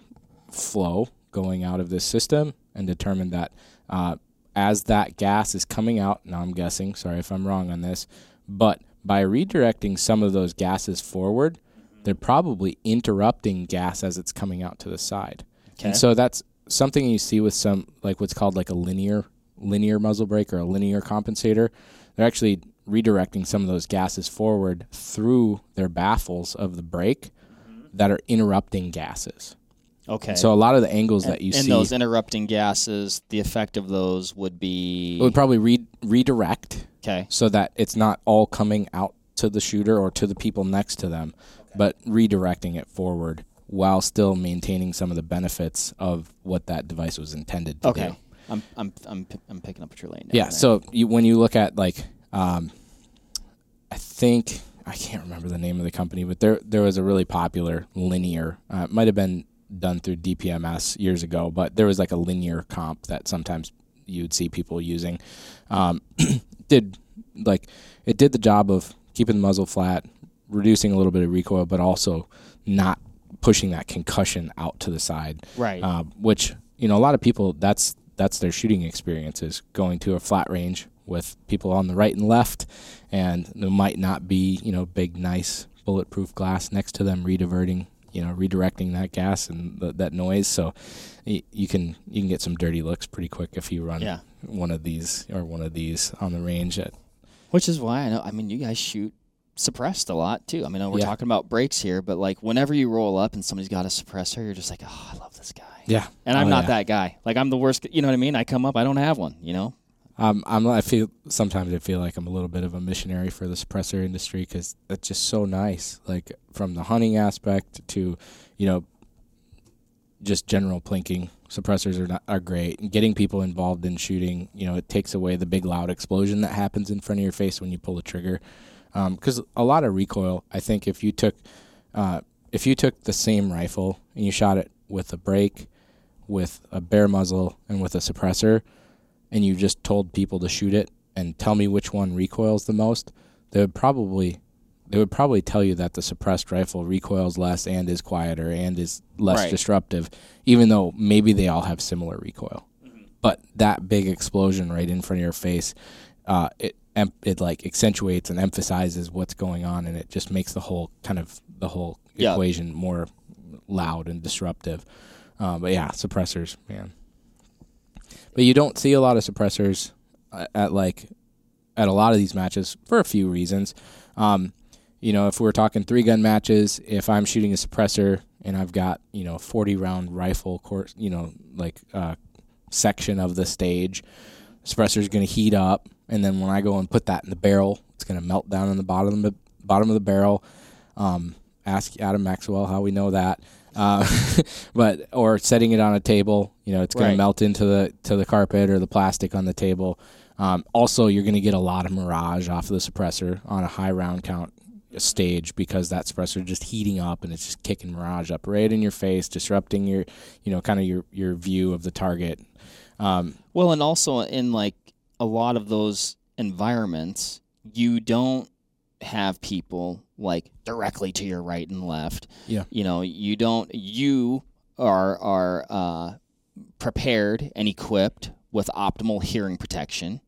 flow going out of this system and determined that uh, as that gas is coming out. Now I'm guessing. Sorry if I'm wrong on this, but by redirecting some of those gases forward, they're probably interrupting gas as it's coming out to the side. okay. And so that's something you see with some like what's called like a linear linear muzzle brake or a linear compensator. They're actually redirecting some of those gases forward through their baffles of the brake mm-hmm. that are interrupting gases. okay. So a lot of the angles and, that you and see those interrupting gases, the effect of those would be it would probably re- redirect okay. so that it's not all coming out to the shooter or to the people next to them, but redirecting it forward while still maintaining some of the benefits of what that device was intended to do. Okay. I'm I'm I'm p- I'm picking up what you're laying down. Yeah. there. So you, when you look at like, um, I think I can't remember the name of the company, but there there was a really popular linear. Uh, it might have been done through DPMS years ago, but there was like a linear comp that sometimes you'd see people using. Um, did like it did the job of keeping the muzzle flat, reducing a little bit of recoil, but also not pushing that concussion out to the side right. uh, which you know a lot of people that's that's their shooting experience is going to a flat range with people on the right and left, and there might not be you know big nice bulletproof glass next to them rediverting you know redirecting that gas and th- that noise. So y- you can you can get some dirty looks pretty quick if you run Yeah. one of these or one of these on the range. At, Which is why I know. I mean, you guys shoot suppressed a lot too. I mean, we're Yeah. talking about brakes here, but like whenever you roll up and somebody's got a suppressor, you're just like, oh, I love this guy. yeah, And I'm Oh, not yeah. that guy. Like I'm the worst. You know what I mean? I come up, I don't have one. You know? Um, I'm. I feel sometimes I feel like I'm a little bit of a missionary for the suppressor industry because it's just so nice. Like from the hunting aspect to, you know, just general plinking. Suppressors are not, are great. And getting people involved in shooting, you know, it takes away the big loud explosion that happens in front of your face when you pull the trigger. Because a lot of recoil, I think if you took, uh, if you took the same rifle and you shot it with a brake, with a bare muzzle, and with a suppressor, and you just told people to shoot it and tell me which one recoils the most, they would probably they would probably tell you that the suppressed rifle recoils less and is quieter and is less Right. disruptive, even though maybe they all have similar recoil. But that big explosion right in front of your face, uh, it em- it like accentuates and emphasizes what's going on, and it just makes the whole kind of the whole Yeah. equation more loud and disruptive. Uh, but yeah, suppressors, man. But you don't see a lot of suppressors uh, at like at a lot of these matches for a few reasons. Um, you know, if we're talking three gun matches, if I'm shooting a suppressor and I've got you know 40 round rifle course, you know, like uh, section of the stage, suppressor's going to heat up, and then when I go and put that in the barrel, it's going to melt down in the bottom of the bottom of the barrel. Um, ask Adam Maxwell how we know that. Uh, but or setting it on a table, you know, it's going Right. to melt into the to the carpet or the plastic on the table. Um, also, you're going to get a lot of mirage off of the suppressor on a high round count stage because that suppressor is just heating up and it's just kicking mirage up right in your face, disrupting your, you know, kind of your your view of the target. Um, Well, and also in like a lot of those environments, you don't have people like directly to your right and left. Yeah. You know, you don't. You are are uh, prepared and equipped with optimal hearing protection.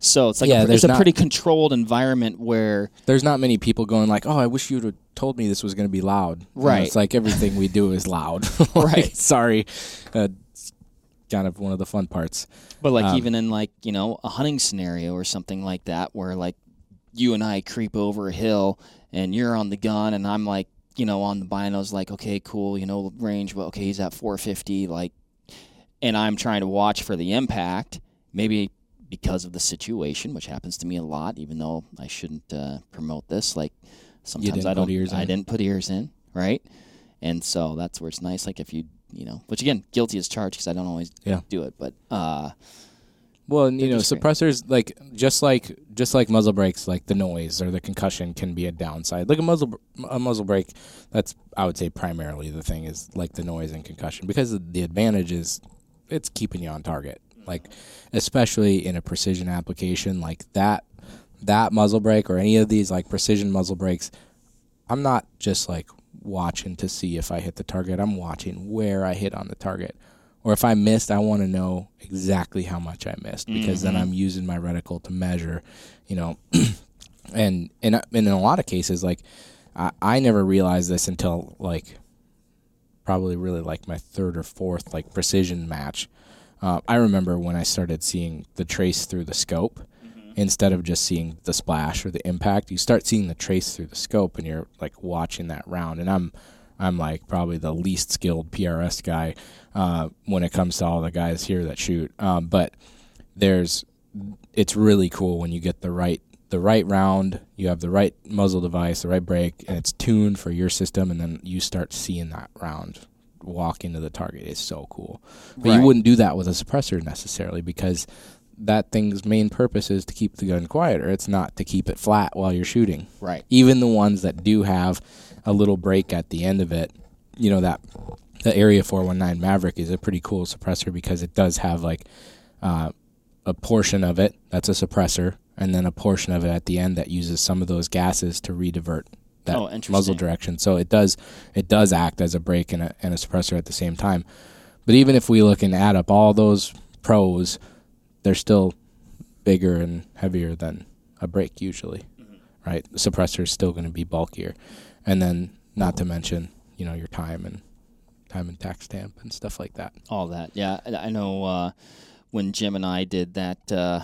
So it's like Yeah, a, there's it's a not- pretty controlled environment where there's not many people going like, "Oh, I wish you'd have told me this was going to be loud." You know, Right. it's like everything we do is loud. Like, Right. Sorry. Uh, kind of one of the fun parts. But like Um, even in like you know a hunting scenario or something like that, where like you and I creep over a hill and you're on the gun and I'm like you know on the binos like okay cool you know range well okay he's at 450 like and I'm trying to watch for the impact maybe because of the situation which happens to me a lot even though I shouldn't uh, promote this like sometimes I don't I in. didn't put ears in right and so that's where it's nice like if you you know which again guilty as charged because I don't always Yeah. do it but uh Well, and, you know, just great. suppressors like just like just like muzzle brakes, like the noise or the concussion can be a downside. Like a muzzle a muzzle brake, that's I would say primarily the thing is like the noise and concussion because the advantage is it's keeping you on target. Like especially in a precision application like that that muzzle brake or any of these like precision muzzle brakes, I'm not just like watching to see if I hit the target. I'm watching where I hit on the target. Or if I missed, I want to know exactly how much I missed because then Mhm. I'm using my reticle to measure, you know. and in a- and in a lot of cases, like I, I never realized this until like probably really like my third or fourth like precision match. Uh, I remember when I started seeing the trace through the scope instead of just seeing the splash or the impact. You start seeing the trace through the scope, and you're like watching that round. And I'm I'm like probably the least skilled PRS guy uh, when it comes to all the guys here that shoot. Um, but there's it's really cool when you get the right the right round, you have the right muzzle device, the right brake, and it's tuned for your system, and then you start seeing that round walk into the target. It's so cool. But Right. you wouldn't do that with a suppressor necessarily because that thing's main purpose is to keep the gun quieter. It's not to keep it flat while you're shooting. right Even the ones that do have a little brake at the end of it, you know that the Area 419 Maverick is a pretty cool suppressor because it does have like uh, a portion of it that's a suppressor, and then a portion of it at the end that uses some of those gases to redivert that Oh, muzzle direction. So it does it does act as a brake and a, and a suppressor at the same time. But even if we look and add up all those pros, they're still bigger and heavier than a brake usually, right? The suppressor is still going to be bulkier, and then not to mention you know your time and time and tax stamp and stuff like that. All that, yeah. I I know uh, when Jim and I did that uh,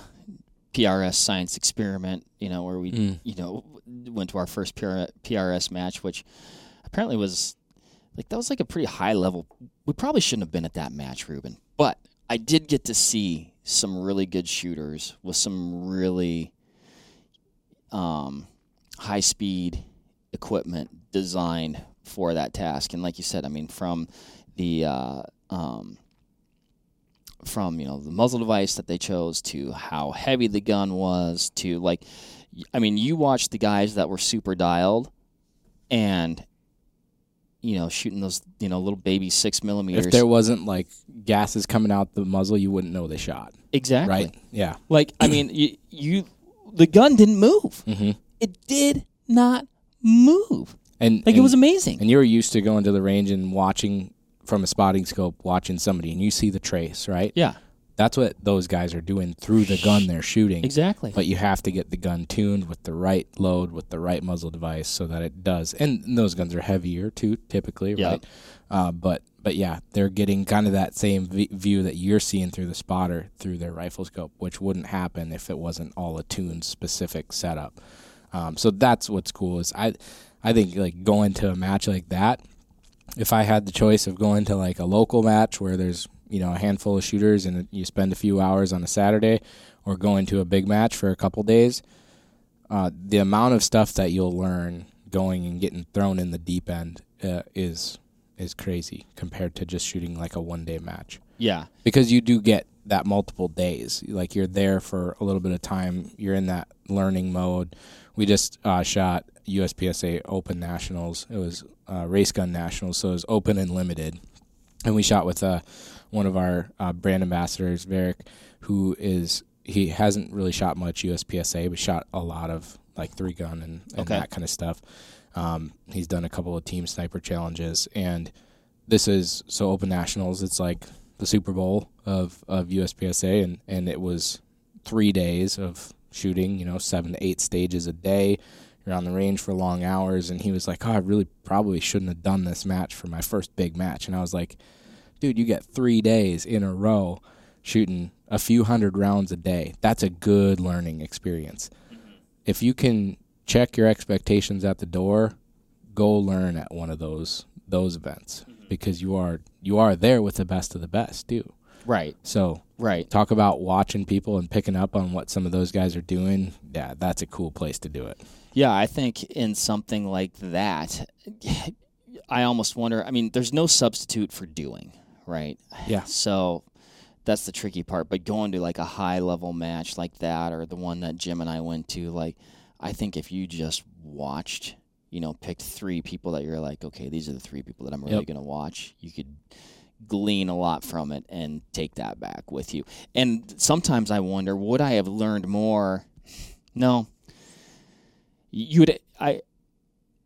PRS science experiment, you know, where we, Mm. you know, went to our first PR, PRS match, which apparently was like that was like a pretty high level. We probably shouldn't have been at that match, Reuben, but I did get to see some really good shooters with some really um, high speed equipment designed for that task. And like you said, I mean, from the uh, um, from you know the muzzle device that they chose to how heavy the gun was to like, I mean, you watched the guys that were super dialed, and you know shooting those you know little baby six millimeters. If there wasn't like gases coming out the muzzle, you wouldn't know they shot, exactly right? Yeah. Like, I mean, you, you the gun didn't move. Mm-hmm. It did not move. And Like, and, it was amazing. and you were used to going to the range and watching from a spotting scope, watching somebody, and you see the trace, right? yeah, That's what those guys are doing through the gun they're shooting. exactly. But you have to get the gun tuned with the right load, with the right muzzle device, so that it does. And those guns are heavier too, typically, Yeah. right? Uh, but but yeah, they're getting kind of that same v- view that you're seeing through the spotter through their rifle scope, which wouldn't happen if it wasn't all a tuned specific setup. Um, so that's what's cool is I I think like going to a match like that. If I had the choice of going to like a local match where there's you know a handful of shooters and you spend a few hours on a Saturday, or going to a big match for a couple days, uh, the amount of stuff that you'll learn going and getting thrown in the deep end uh, is is crazy compared to just shooting like a one day match yeah, because you do get that multiple days. Like you're there for a little bit of time. You're in that learning mode. We just uh, shot USPSA Open Nationals. It was uh, race gun nationals, so it was open and limited. And we shot with uh, one of our uh, brand ambassadors, Varick, who is he hasn't really shot much USPSA, but shot a lot of like three gun and, and Okay. that kind of stuff. Um, he's done a couple of team sniper challenges, and this is so Open Nationals. It's like the Super Bowl of of USPSA, and and it was three days of shooting. You know, seven to eight stages a day. You're on the range for long hours, and he was like, "Oh, I really probably shouldn't have done this match for my first big match." And I was like, "Dude, you get three days in a row shooting a few hundred rounds a day. That's a good learning experience. Mm-hmm. If you can check your expectations at the door, go learn at one of those those events mm-hmm. because you are you are there with the best of the best too. right, So right. talk about watching people and picking up on what some of those guys are doing. Yeah, that's a cool place to do it. Yeah, I think in something like that, I almost wonder. I mean, there's no substitute for doing, right? Yeah. So that's the tricky part. But going to like a high level match like that, or the one that Jim and I went to, like, I think if you just watched, you know, picked three people that you're like, okay, these are the three people that I'm really Yep. going to watch, you could glean a lot from it and take that back with you. And sometimes I wonder, would I have learned more? No. You would I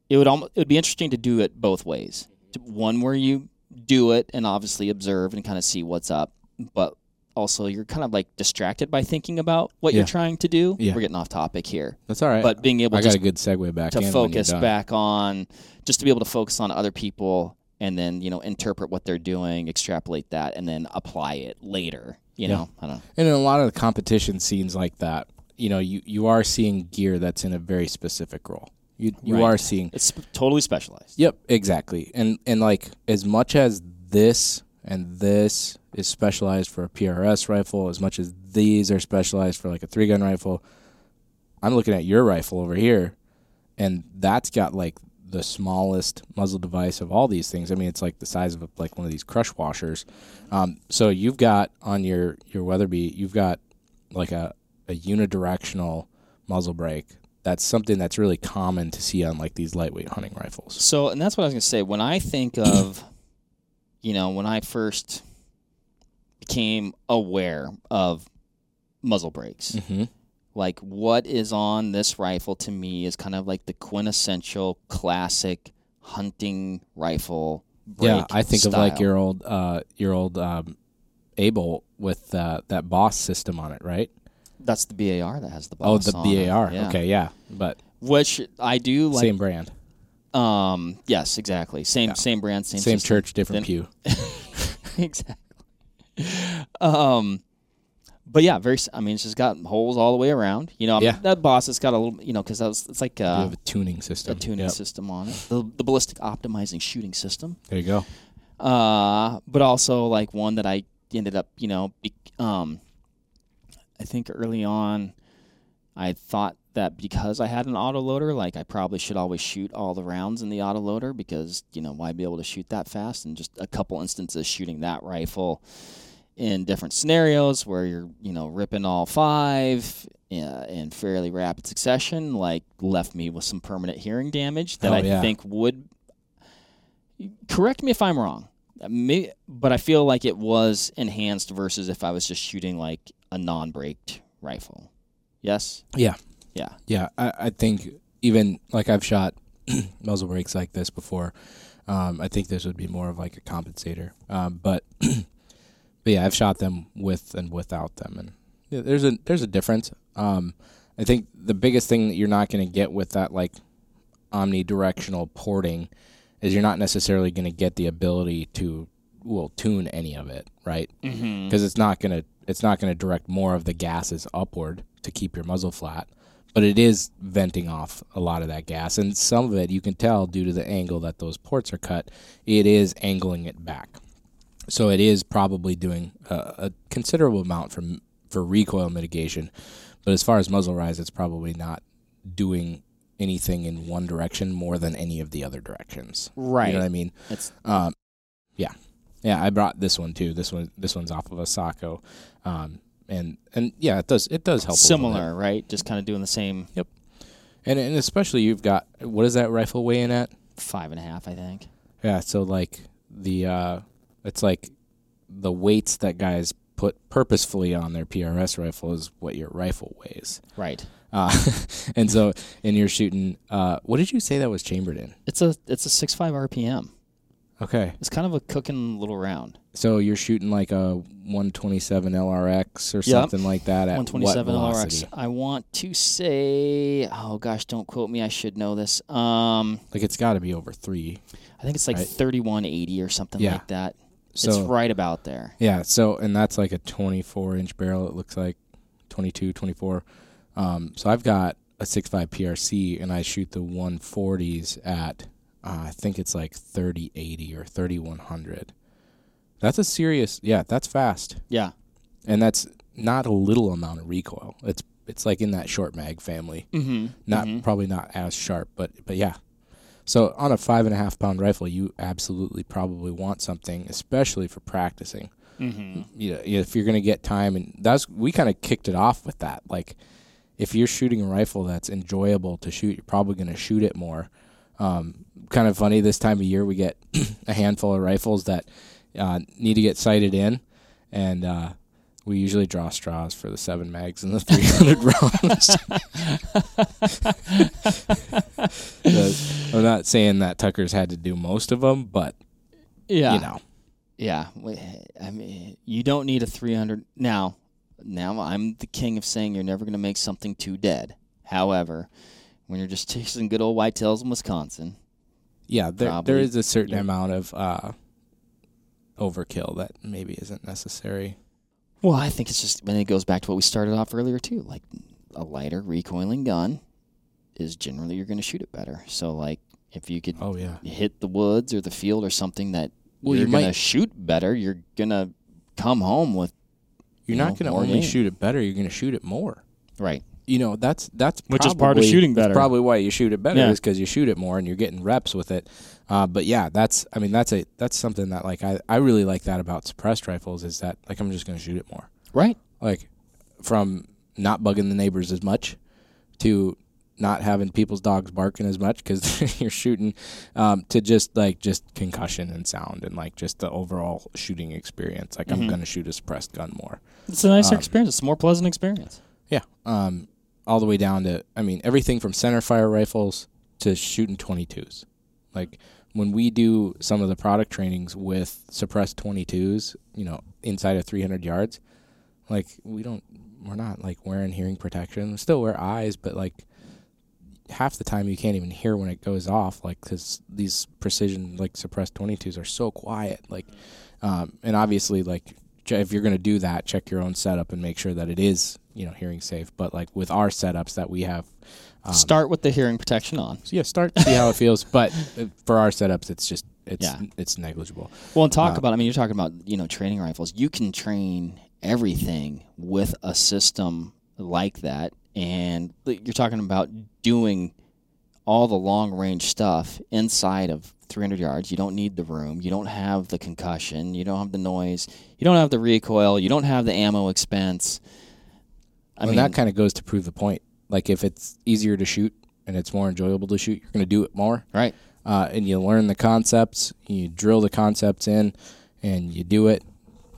it would almost it would be interesting to do it both ways. One where you do it and obviously observe and kind of see what's up, but also you're kind of like distracted by thinking about what Yeah. you're trying to do. Yeah. We're getting off topic here. That's all right. But being able I got a good segue back to focus back on just to be able to focus on other people and then you know interpret what they're doing extrapolate that and then apply it later you Yeah. know i don't know And in a lot of the competition scenes like that, you know, you, you are seeing gear that's in a very specific role. You you Right. are seeing it's sp- totally specialized Yep, exactly. And and like as much as this and this is specialized for a PRS rifle, as much as these are specialized for like a three gun rifle, I'm looking at your rifle over here, and that's got like the smallest muzzle device of all these things. I mean, it's like the size of a, like one of these crush washers. Um, so you've got on your your Weatherby, you've got like a a unidirectional muzzle brake. That's something that's really common to see on like these lightweight hunting rifles. so and that's what i was going to say when i think of you know when i first became aware of muzzle brakes Mm-hmm. like what is on this rifle to me is kind of like the quintessential classic hunting rifle brake Yeah, I think of like your old uh your old um able with uh, that Boss system on it, right? That's the BAR that has the Oh, boss. the on it, BAR. yeah. Okay, yeah, but Which I do like. same brand, Um. Yes, exactly. Same Yeah. same brand, same same system. church, different pew. exactly. Um, but yeah, very. I mean, it's just got holes all the way around. You know, Yeah. that boss has got a little. You know, because it's like you uh, have a tuning system. a tuning Yep. system on it. The, the ballistic optimizing shooting system. There you go. Uh, but also like one that I ended up, you know, be, um, I think early on, I thought that because I had an autoloader, like I probably should always shoot all the rounds in the autoloader because you know why be able to shoot that fast and just a couple instances shooting that rifle in different scenarios where you're you know ripping all five uh, in fairly rapid succession like left me with some permanent hearing damage that Oh, I yeah. think would correct me if I'm wrong Uh, but I feel like it was enhanced versus if I was just shooting like a non-braked rifle yes Yeah. yeah Yeah, I, I think even like I've shot muzzle brakes like this before. Um, I think this would be more of like a compensator. Um, but but yeah, I've shot them with and without them, and yeah, there's a there's a difference. Um, I think the biggest thing that you're not going to get with that like omnidirectional porting is you're not necessarily going to get the ability to well tune any of it, right? mm-hmm. because it's not gonna it's not gonna direct more of the gases upward to keep your muzzle flat, but it is venting off a lot of that gas, and some of it you can tell due to the angle that those ports are cut, it is angling it back. So it is probably doing a, a considerable amount for for recoil mitigation, but as far as muzzle rise, it's probably not doing anything in one direction more than any of the other directions. right You know what I mean? it's Um, yeah, yeah. I brought this one too. This one, this one's off of a Sako, um, and and yeah, it does it does help. similar right just kind of doing the same Yep. and and especially you've got what is that rifle weighing at? five and a half I think Yeah, so like the uh, it's like the weights that guys put purposefully on their PRS rifle is what your rifle weighs. right Uh, and so, and you're shooting. Uh, what did you say that was chambered in? it's a it's a six five RPM Okay, it's kind of a cooking little round So you're shooting like a 127 LRX or something like that at one twenty seven what LRX. I want to say, oh gosh, don't quote me. I should know this. Um, Like it's got to be over three. I think it's like Right. thirty one eighty or something Yeah. like that. So it's right about there. yeah, so and that's like a 24 inch barrel. It looks like 22, 24. Um, so I've got a 6.5 PRC and I shoot the 140s at uh, I think it's like 3080 or 3100. That's a serious. Yeah, that's fast. Yeah. and that's not a little amount of recoil. It's it's like in that short mag family. Mm-hmm. Not probably not as sharp, but but yeah. So on a five and a half pound rifle, you absolutely probably want something, especially for practicing. Mm-hmm. You know, if you're gonna get time, and that's we kind of kicked it off with that. Like, if you're shooting a rifle that's enjoyable to shoot, you're probably gonna shoot it more. Um, kind of funny this time of year, we get a handful of rifles that uh, need to get sighted in, and uh, we usually draw straws for the seven mags and the 300 rounds. I'm not saying that Tucker's had to do most of them, but Yeah. you know, Yeah. I mean, you don't need a three hundred now. Now I'm the king of saying you're never going to make something too dead. However, when you're just chasing good old whitetails in Wisconsin, yeah, there Probably, there is a certain yeah. amount of uh, overkill that maybe isn't necessary. Well, I think it's just, and it goes back to what we started off earlier too. Like a lighter recoiling gun is generally you're going to shoot it better. So like if you could Oh yeah, hit the woods or the field or something that Well, you're you going to shoot better, you're going to come home with you're you not going to only game. shoot it better; you're going to shoot it more. right. You know, that's that's Which is part of shooting better. Probably why you shoot it better Yeah. is because you shoot it more and you're getting reps with it. Uh, but yeah, that's I mean that's a that's something that like I I really like that about suppressed rifles is that like I'm just going to shoot it more. Right. like from not bugging the neighbors as much to not having people's dogs barking as much because you're shooting um, to just like just concussion and sound and like just the overall shooting experience like i'm Mhm. going to shoot a suppressed gun more It's a nicer Um, experience. It's a more pleasant experience. yeah um, all the way down to i mean everything from center fire rifles to shooting 22s like when we do some of the product trainings with suppressed 22s, you know, inside of 300 yards, like we don't, we're not like wearing hearing protection. We still wear eyes, but like half the time you can't even hear when it goes off, like because these precision like suppressed 22s are so quiet. Like, um, and obviously like if you're going to do that, check your own setup and make sure that it is you know hearing safe. But like with our setups that we have. Um, start with the hearing protection on. So yeah, start see how it feels. But uh, for our setups, it's just it's yeah. it's negligible. Well, and talk uh, about. I mean, you're talking about you know training rifles. You can train everything with a system like that, and you're talking about doing all the long range stuff inside of 300 yards. You don't need the room. You don't have the concussion. You don't have the noise. You don't have the recoil. You don't have the ammo expense. I well, mean, that kind of goes to prove the point. Like if it's easier to shoot and it's more enjoyable to shoot, you're going to do it more. Right. Uh, and you learn the concepts, you drill the concepts in, and you do it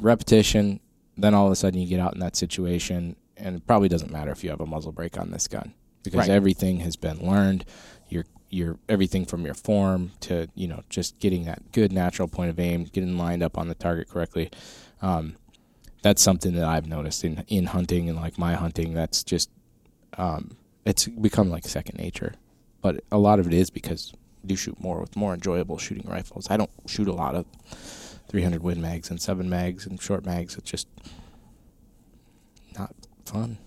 repetition. Then all of a sudden you get out in that situation, and it probably doesn't matter if you have a muzzle brake on this gun because right. everything has been learned. Your your everything from your form to you know just getting that good natural point of aim, getting lined up on the target correctly. Um, that's something that I've noticed in in hunting and like my hunting. That's just um, it's become like second nature. But a lot of it is because I do shoot more with more enjoyable shooting rifles. I don't shoot a lot of 300 Win mags and seven mags and short mags. It's just not fun.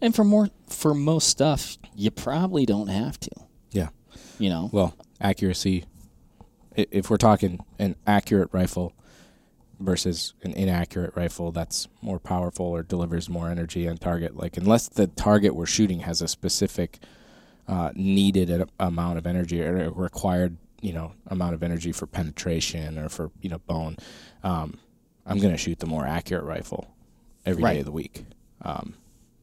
And for more for most stuff, you probably don't have to. Yeah. You know. Well, accuracy. If we're talking an accurate rifle, versus an inaccurate rifle that's more powerful or delivers more energy on target. Like unless the target we're shooting has a specific uh, needed amount of energy or a required you know amount of energy for penetration or for you know bone, um, I'm going to shoot the more accurate rifle every right. day of the week, um,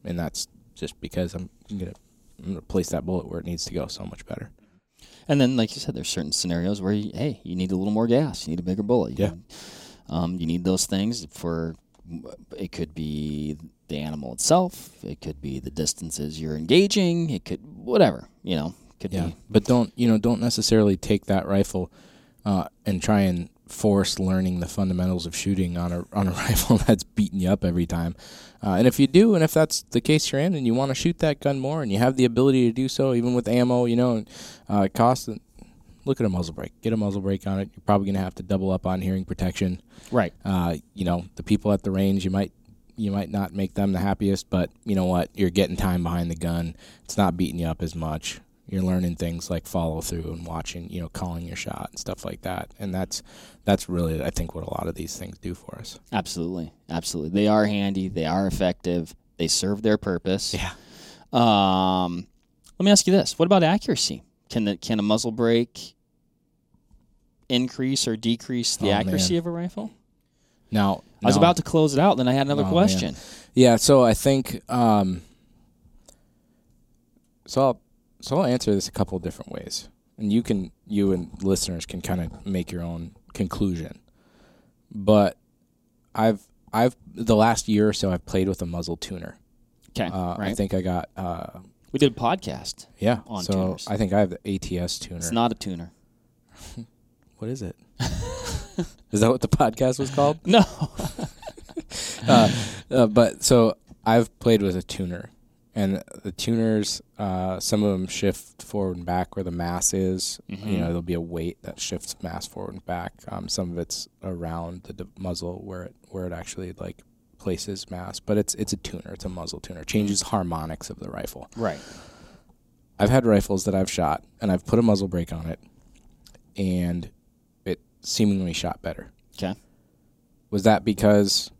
and that's just because I'm going to place that bullet where it needs to go so much better. And then, like you said, there's certain scenarios where you, hey, you need a little more gas, you need a bigger bullet. yeah. Um, you need those things for it could be the animal itself, it could be the distances you're engaging, it could whatever you know. Could yeah, be. but don't you know? Don't necessarily take that rifle uh, and try and force learning the fundamentals of shooting on a on a rifle that's beating you up every time. Uh, and if you do, and if that's the case you're in, and you want to shoot that gun more, and you have the ability to do so, even with ammo, you know, uh, it costs look at a muzzle brake. Get a muzzle brake on it. You're probably going to have to double up on hearing protection. Right. Uh, you know, the people at the range, you might you might not make them the happiest, but you know what? You're getting time behind the gun. It's not beating you up as much. You're learning things like follow through and watching, you know, calling your shot and stuff like that. And that's that's really I think what a lot of these things do for us. Absolutely. Absolutely. They are handy, they are effective, they serve their purpose. Yeah. Um let me ask you this. What about accuracy? Can the can a muzzle brake increase or decrease the oh, accuracy man. of a rifle? Now, I was no. about to close it out. Then I had another oh, question. Man. Yeah, so I think um, so. I'll, so I'll answer this a couple different ways, and you can you and listeners can kind of make your own conclusion. But I've I've the last year or so I've played with a muzzle tuner. Okay, uh, right. I think I got. Uh, we did a podcast. Yeah, on so tuners. I think I have the ATS tuner. It's not a tuner. What is it? is that what the podcast was called? No. uh, uh, but so I've played with a tuner, and the tuners, uh, some of them shift forward and back where the mass is. Mm-hmm. You know, there'll be a weight that shifts mass forward and back. Um, some of it's around the d- muzzle where it where it actually like places mass, but it's it's a tuner. It's a muzzle tuner. Changes harmonics of the rifle. Right. I've had rifles that I've shot, and I've put a muzzle brake on it, and seemingly shot better. Okay. Was that because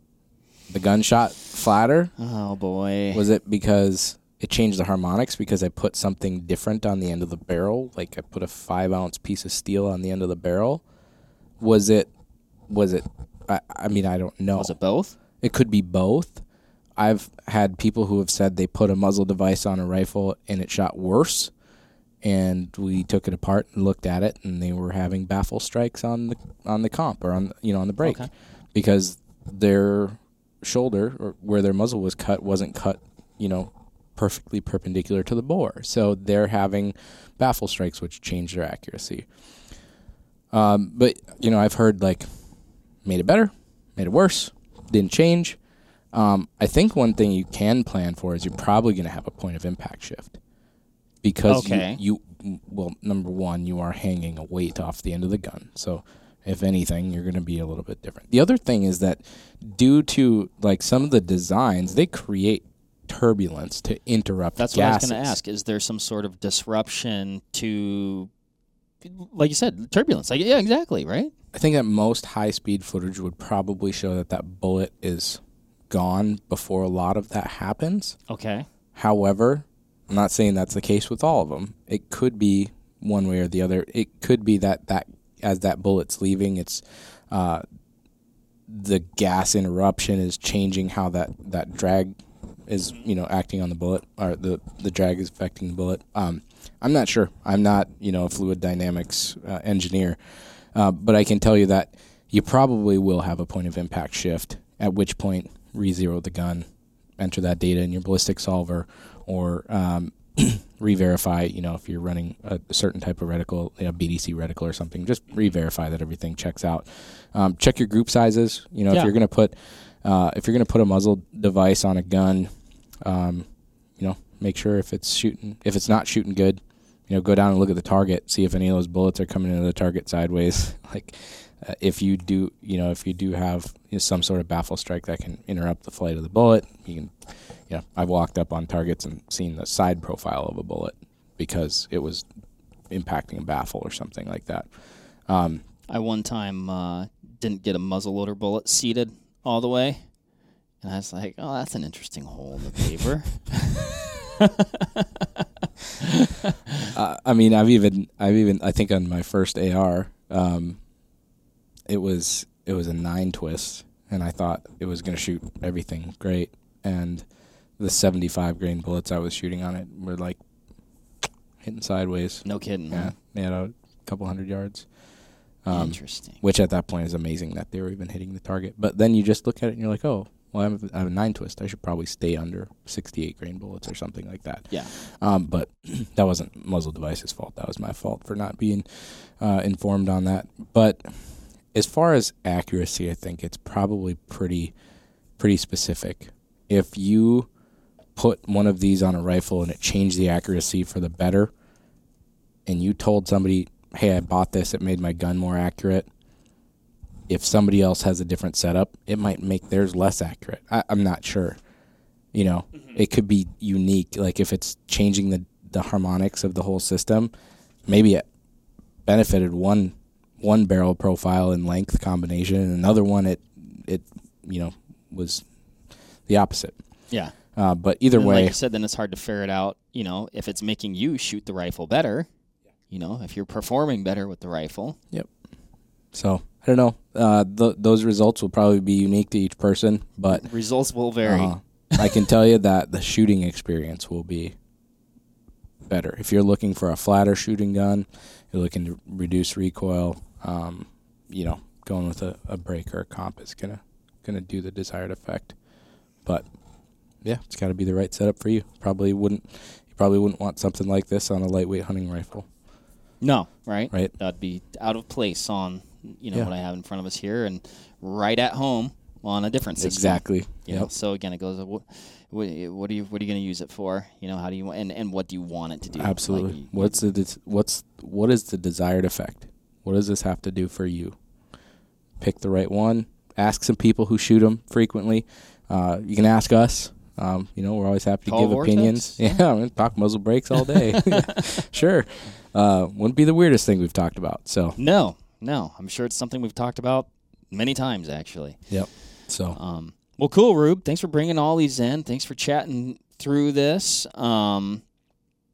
the gun shot flatter? Oh boy. Was it because it changed the harmonics because I put something different on the end of the barrel? Like I put a five ounce piece of steel on the end of the barrel? Was it was it I, I mean I don't know. Was it both? It could be both. I've had people who have said they put a muzzle device on a rifle and it shot worse and we took it apart and looked at it, and they were having baffle strikes on the on the comp or on you know on the brake okay. because their shoulder or where their muzzle was cut wasn't cut you know perfectly perpendicular to the bore, so they're having baffle strikes which change their accuracy. Um, but you know, I've heard like made it better, made it worse, didn't change. Um, I think one thing you can plan for is you're probably going to have a point of impact shift because Okay. you, you well number one you are hanging a weight off the end of the gun so if anything you're going to be a little bit different the other thing is that due to like some of the designs they create turbulence to interrupt That's what I was going to ask. Is there some sort of disruption to, like you said, turbulence? Like, yeah, exactly, right? I think that most high speed footage would probably show that that bullet is gone before a lot of that happens. Okay. However, I'm not saying that's the case with all of them. It could be one way or the other. It could be that that as that bullet's leaving, it's uh, the gas interruption is changing how that that drag is you know acting on the bullet or the the drag is affecting the bullet. Um, I'm not sure. I'm not you know a fluid dynamics uh, engineer, uh, but I can tell you that you probably will have a point of impact shift. At which point, re-zero the gun, enter that data in your ballistic solver, or um, re-verify. You know if you're running a certain type of reticle, you know, BDC reticle or something, just re-verify that everything checks out. Um, check your group sizes. You know Yeah. if you're going to put uh, if you're going to put a muzzle device on a gun, um, you know, make sure if it's shooting, if it's not shooting good, you know, go down and look at the target, see if any of those bullets are coming into the target sideways. like, uh, if you do, you know, if you do have you know, some sort of baffle strike that can interrupt the flight of the bullet, you can, you know, I've walked up on targets and seen the side profile of a bullet because it was impacting a baffle or something like that. Um, I one time uh, didn't get a muzzleloader bullet seated all the way, and I was like, "Oh, that's an interesting hole in the paper." Uh, I mean, I've even, I've even, I think on my first AR, um, it was, it was a nine twist, and I thought it was going to shoot everything great, and the seventy-five grain bullets I was shooting on it were like hitting sideways. no kidding. Yeah, they had a couple hundred yards. Um, Interesting. which at that point is amazing that they were even hitting the target. But then you just look at it and you're like, oh, well, I have, a- I have a nine twist. I should probably stay under 68 grain bullets or something like that. Yeah. Um, but that wasn't muzzle device's fault. That was my fault for not being uh, informed on that. But as far as accuracy, I think it's probably pretty pretty specific. If you put one of these on a rifle and it changed the accuracy for the better, and you told somebody, "Hey, I bought this. It made my gun more accurate." If somebody else has a different setup, it might make theirs less accurate. I, I'm not sure. You know, mm-hmm. it could be unique. Like if it's changing the the harmonics of the whole system, maybe it benefited one one barrel profile and length combination, and another one it it you know was the opposite. Yeah. Uh, but either way, like you said, then it's hard to ferret out. You know, if it's making you shoot the rifle better. You know, if you're performing better with the rifle. Yep. So I don't know. Uh, th- those results will probably be unique to each person, but Results will vary. uh, I can tell you that the shooting experience will be better if you're looking for a flatter shooting gun. You're looking to reduce recoil. Um, you know, going with a, a brake or a comp is gonna gonna do the desired effect. But yeah, it's got to be the right setup for you. Probably wouldn't you probably wouldn't want something like this on a lightweight hunting rifle, No, right? right? That'd be out of place on you know Yeah. what I have in front of us here, and right at home on a different system. Exactly. You know, so again, it goes. What, what, what are you What are you going to use it for? You know, how do you and and what do you want it to do? Absolutely. you- what's the what's what is the desired effect? What does this have to do for you? Pick the right one. Ask some people who shoot them frequently. Uh, you can ask us. Um, you know, we're always happy to give Vortex? opinions. Yeah. Yeah, I mean, talk muzzle brakes all day. sure. Uh, wouldn't be the weirdest thing we've talked about. So, No, no. I'm sure it's something we've talked about many times actually. Yep. So Um, well, cool, Rube. Thanks for bringing all these in. Thanks for chatting through this. Um,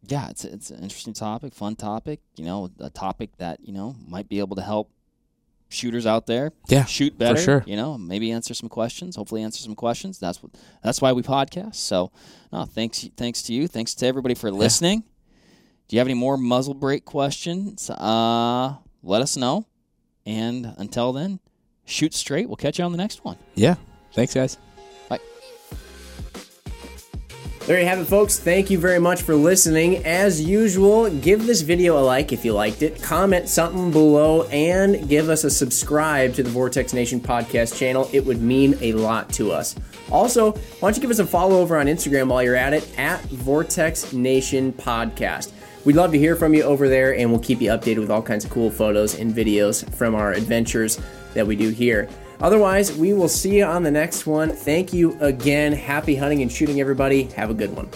yeah, it's it's an interesting topic, fun topic. You know, a topic that you know might be able to help shooters out there yeah, shoot better. sure. You know, maybe answer some questions. Hopefully, answer some questions. That's what. That's why we podcast. So, no, thanks. Thanks to you. Thanks to everybody for listening. Do you have any more muzzle brake questions? Uh, let us know. And until then, shoot straight. We'll catch you on the next one. yeah. Thanks, guys. There you have it, folks. Thank you very much for listening. As usual, give this video a like if you liked it, comment something below, and give us a subscribe to the Vortex Nation podcast channel. It would mean a lot to us. Also, why don't you give us a follow over on Instagram while you're at it at Vortex Nation Podcast. We'd love to hear from you over there, and we'll keep you updated with all kinds of cool photos and videos from our adventures that we do here. Otherwise, we will see you on the next one. Thank you again. Happy hunting and shooting, everybody. Have a good one.